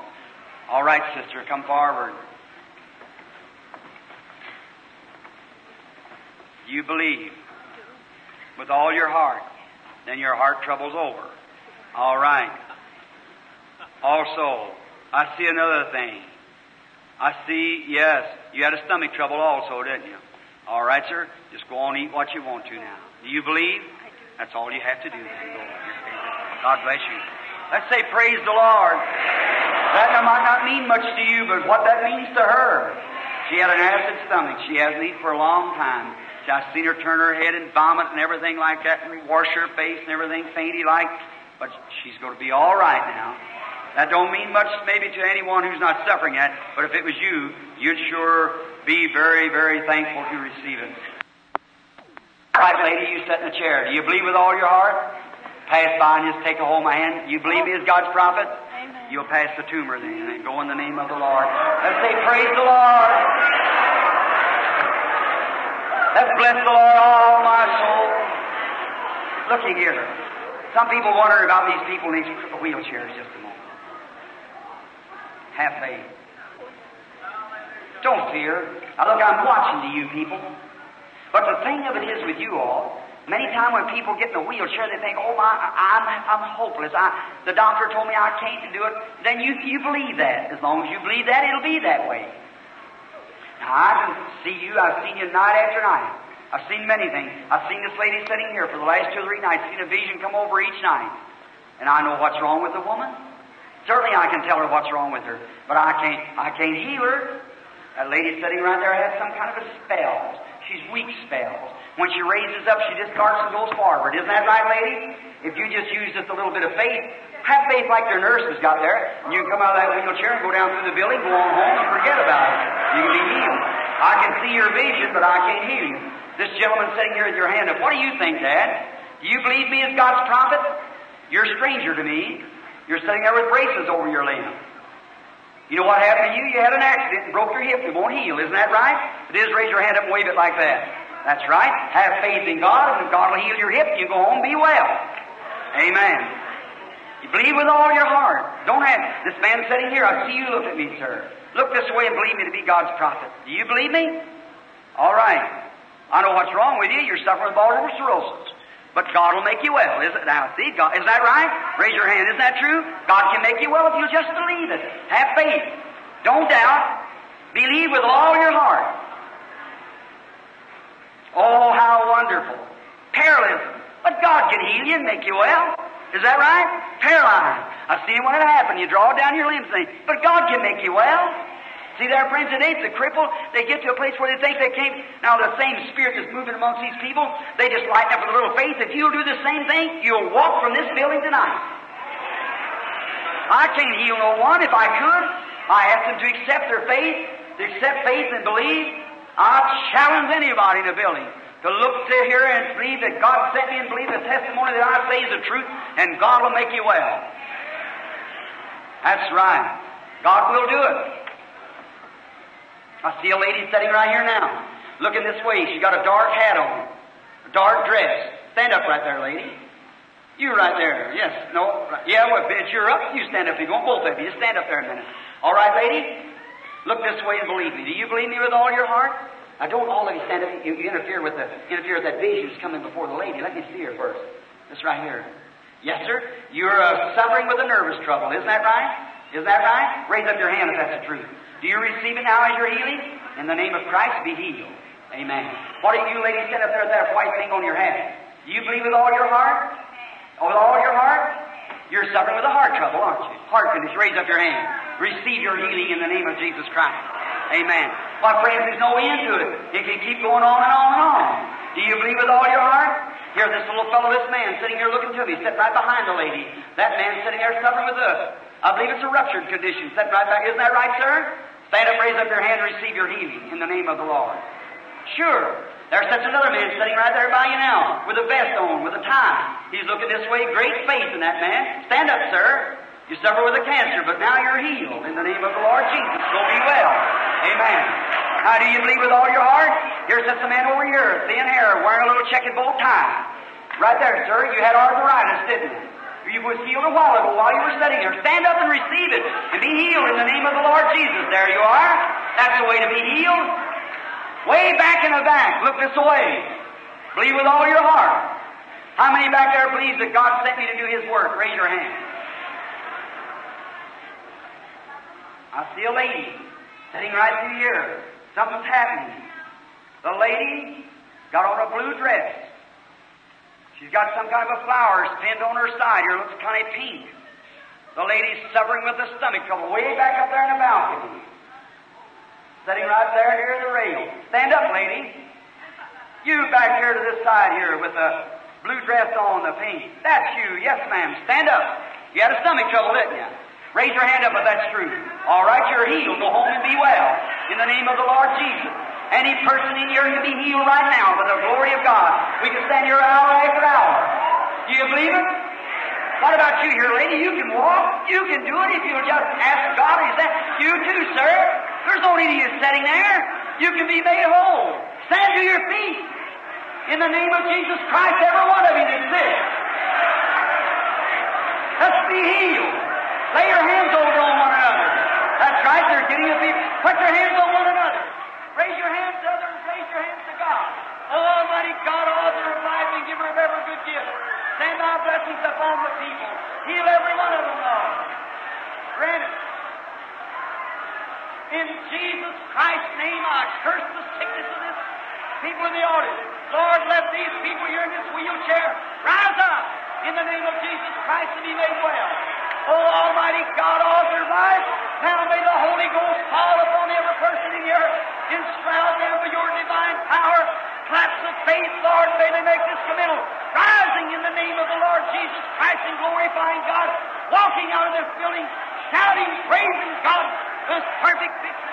All right, sister, come forward. You believe with all your heart, then your heart trouble's over. All right. Also, I see another thing. I see, yes, you had a stomach trouble also, didn't you? All right, sir. Just go on and eat what you want to now. Do you believe? That's all you have to do then. Go with your faith. God bless you. Let's say praise the Lord. That might not mean much to you, but what that means to her. She had an acid stomach. She hasn't eaten for a long time. I've seen her turn her head and vomit and everything like that and wash her face and everything fainty like. But she's going to be all right now. That don't mean much maybe to anyone who's not suffering yet, but if it was you, you'd sure be very, very thankful to receive it. All right, lady, you sit in the chair. Do you believe with all your heart? Pass by and just take a hold of my hand. You believe me as God's prophet? Amen. You'll pass the tumor then and go in the name of the Lord. Let's say, Praise the Lord. Let's bless the Lord, all my soul. Looky here. Some people wonder about these people in these wheelchairs just a moment. Have faith. Don't fear. Now look, I'm watching to you people. But the thing of it is with you all, many times when people get in a wheelchair, they think, oh my, I'm, I'm hopeless. I, the doctor told me I can't do it. Then you, you believe that. As long as you believe that, it'll be that way. Now I can see you, I've seen you night after night. I've seen many things. I've seen this lady sitting here for the last two or three nights, seen a vision come over each night. And I know what's wrong with the woman. Certainly I can tell her what's wrong with her, but I can't, I can't heal her. That lady sitting right there has some kind of a spell. She's weak spells. When she raises up, she discards and goes forward. Isn't that right, lady? If you just use just a little bit of faith, have faith like their nurse has got there, and you can come out of that wheelchair and go down through the building, go on home, and forget about it. You can be healed. I can see your vision, but I can't heal you. This gentleman sitting here with your hand up, what do you think, Dad? Do you believe me as God's prophet? You're a stranger to me. You're sitting there with braces over your limb. You know what happened to you? You had an accident and broke your hip. It won't heal. Isn't that right? It is. Raise your hand up and wave it like that. That's right. Have faith in God, and God will heal your hip. You go home, be well. Amen. You believe with all your heart. Don't have this man sitting here. I see you look at me, sir. Look this way and believe me to be God's prophet. Do you believe me? All right. I know what's wrong with you. You're suffering with multiple. But God will make you well. Is it now? See, God, is that right? Raise your hand. Isn't that true? God can make you well if you just believe it. Have faith. Don't doubt. Believe with all your heart. Oh, how wonderful. Paralysis. But God can heal you and make you well. Is that right? Paralyzed. I've seen when it happened. You draw down your limbs and think, but God can make you well. See there, friends, today ain't the cripple. They get to a place where they think they can't. Now, the same spirit that's moving amongst these people, they just lighten up with a little faith. If you'll do the same thing, you'll walk from this building tonight. I can't heal no one if I could. I ask them to accept their faith, to accept faith and believe. I challenge anybody in the building to look to here and believe that God sent me and believe the testimony that I say is the truth, and God will make you well. That's right. God will do it. I see a lady sitting right here now, looking this way. She got a dark hat on, a dark dress. Stand up right there, lady. You right there. Yes. No. Right. Yeah, well, bitch, you're up. You stand up if you want. Both of you. Stand up there a minute. All right, lady? Look this way and believe me. Do you believe me with all your heart? Now, don't all of you stand up. You, you interfere with the interfere with that vision that's coming before the lady. Let me see her first. This right here. Yes, sir. You're uh, suffering with a nervous trouble. Isn't that right? Is that right? Raise up your hand if that's the truth. Do you receive it now as your healing? In the name of Christ, be healed. Amen. What do you ladies stand up there with that white thing on your head? Do you believe with all your heart? Oh, with all your heart? You're suffering with a heart trouble, aren't you? Heart condition. Raise up your hand. Receive your healing in the name of Jesus Christ. Amen. Well, friends, there's no end to it. It can keep going on and on and on. Do you believe with all your heart? Here, this little fellow, this man sitting here looking to me, sitting right behind the lady. That man sitting there suffering with us. I believe it's a ruptured condition. Sitting right back. Isn't that right, sir? Stand up, raise up your hand, and receive your healing in the name of the Lord. Sure. There's such another man sitting right there by you now, with a vest on, with a tie. He's looking this way, great faith in that man. Stand up, sir. You suffer with a cancer, but now you're healed in the name of the Lord Jesus. Go be well. Amen. Now, do you believe with all your heart? Here sits a man over here, thin hair, wearing a little checkered bow tie. Right there, sir. You had arthritis, didn't you? You was healed a while ago while you were sitting here. Stand up and receive it and be healed in the name of the Lord Jesus. There you are. That's the way to be healed. Way back in the back. Look this way. Believe with all your heart. How many back there believe that God sent me to do His work? Raise your hand. I see a lady sitting right through here. Something's happening. The lady got on a blue dress. She's got some kind of a flower pinned on her side here. Looks kind of pink. The lady's suffering with a stomach trouble way back up there in the balcony. Sitting right there near the rail. Stand up, lady. You back here to this side here with the blue dress on, the pink. That's you. Yes, ma'am. Stand up. You had a stomach trouble, didn't you? Raise your hand up if that's true. All right, you're healed. Go home and be well. In the name of the Lord Jesus. Any person in here can be healed right now by the glory of God. We can stand here hour after hour. Do you believe it? What about you here, lady? You can walk. You can do it if you'll just ask God. Is that You too, sir. There's no need of you sitting there. You can be made whole. Stand to your feet. In the name of Jesus Christ, every one of you that's sick. Let's be healed. Lay your hands over on one another. That's right, they're getting your feet. Put your hands on one another. Raise your hands to others, and raise your hands to God. Oh, Almighty God, author of life and giver of every good gift. Send thy blessings upon the people. Heal every one of them, Lord. Grant it. In Jesus Christ's name, I curse the sickness of this people in the audience. Lord, let these people here in this wheelchair rise up in the name of Jesus Christ and be made well. Oh, Almighty God, author life, now may the Holy Ghost fall upon every person in here, enshroud them with your divine power. Claps of faith, Lord, may they make this committal rising in the name of the Lord Jesus Christ and glorifying God, walking out of this building, shouting, praising God, this perfect victory.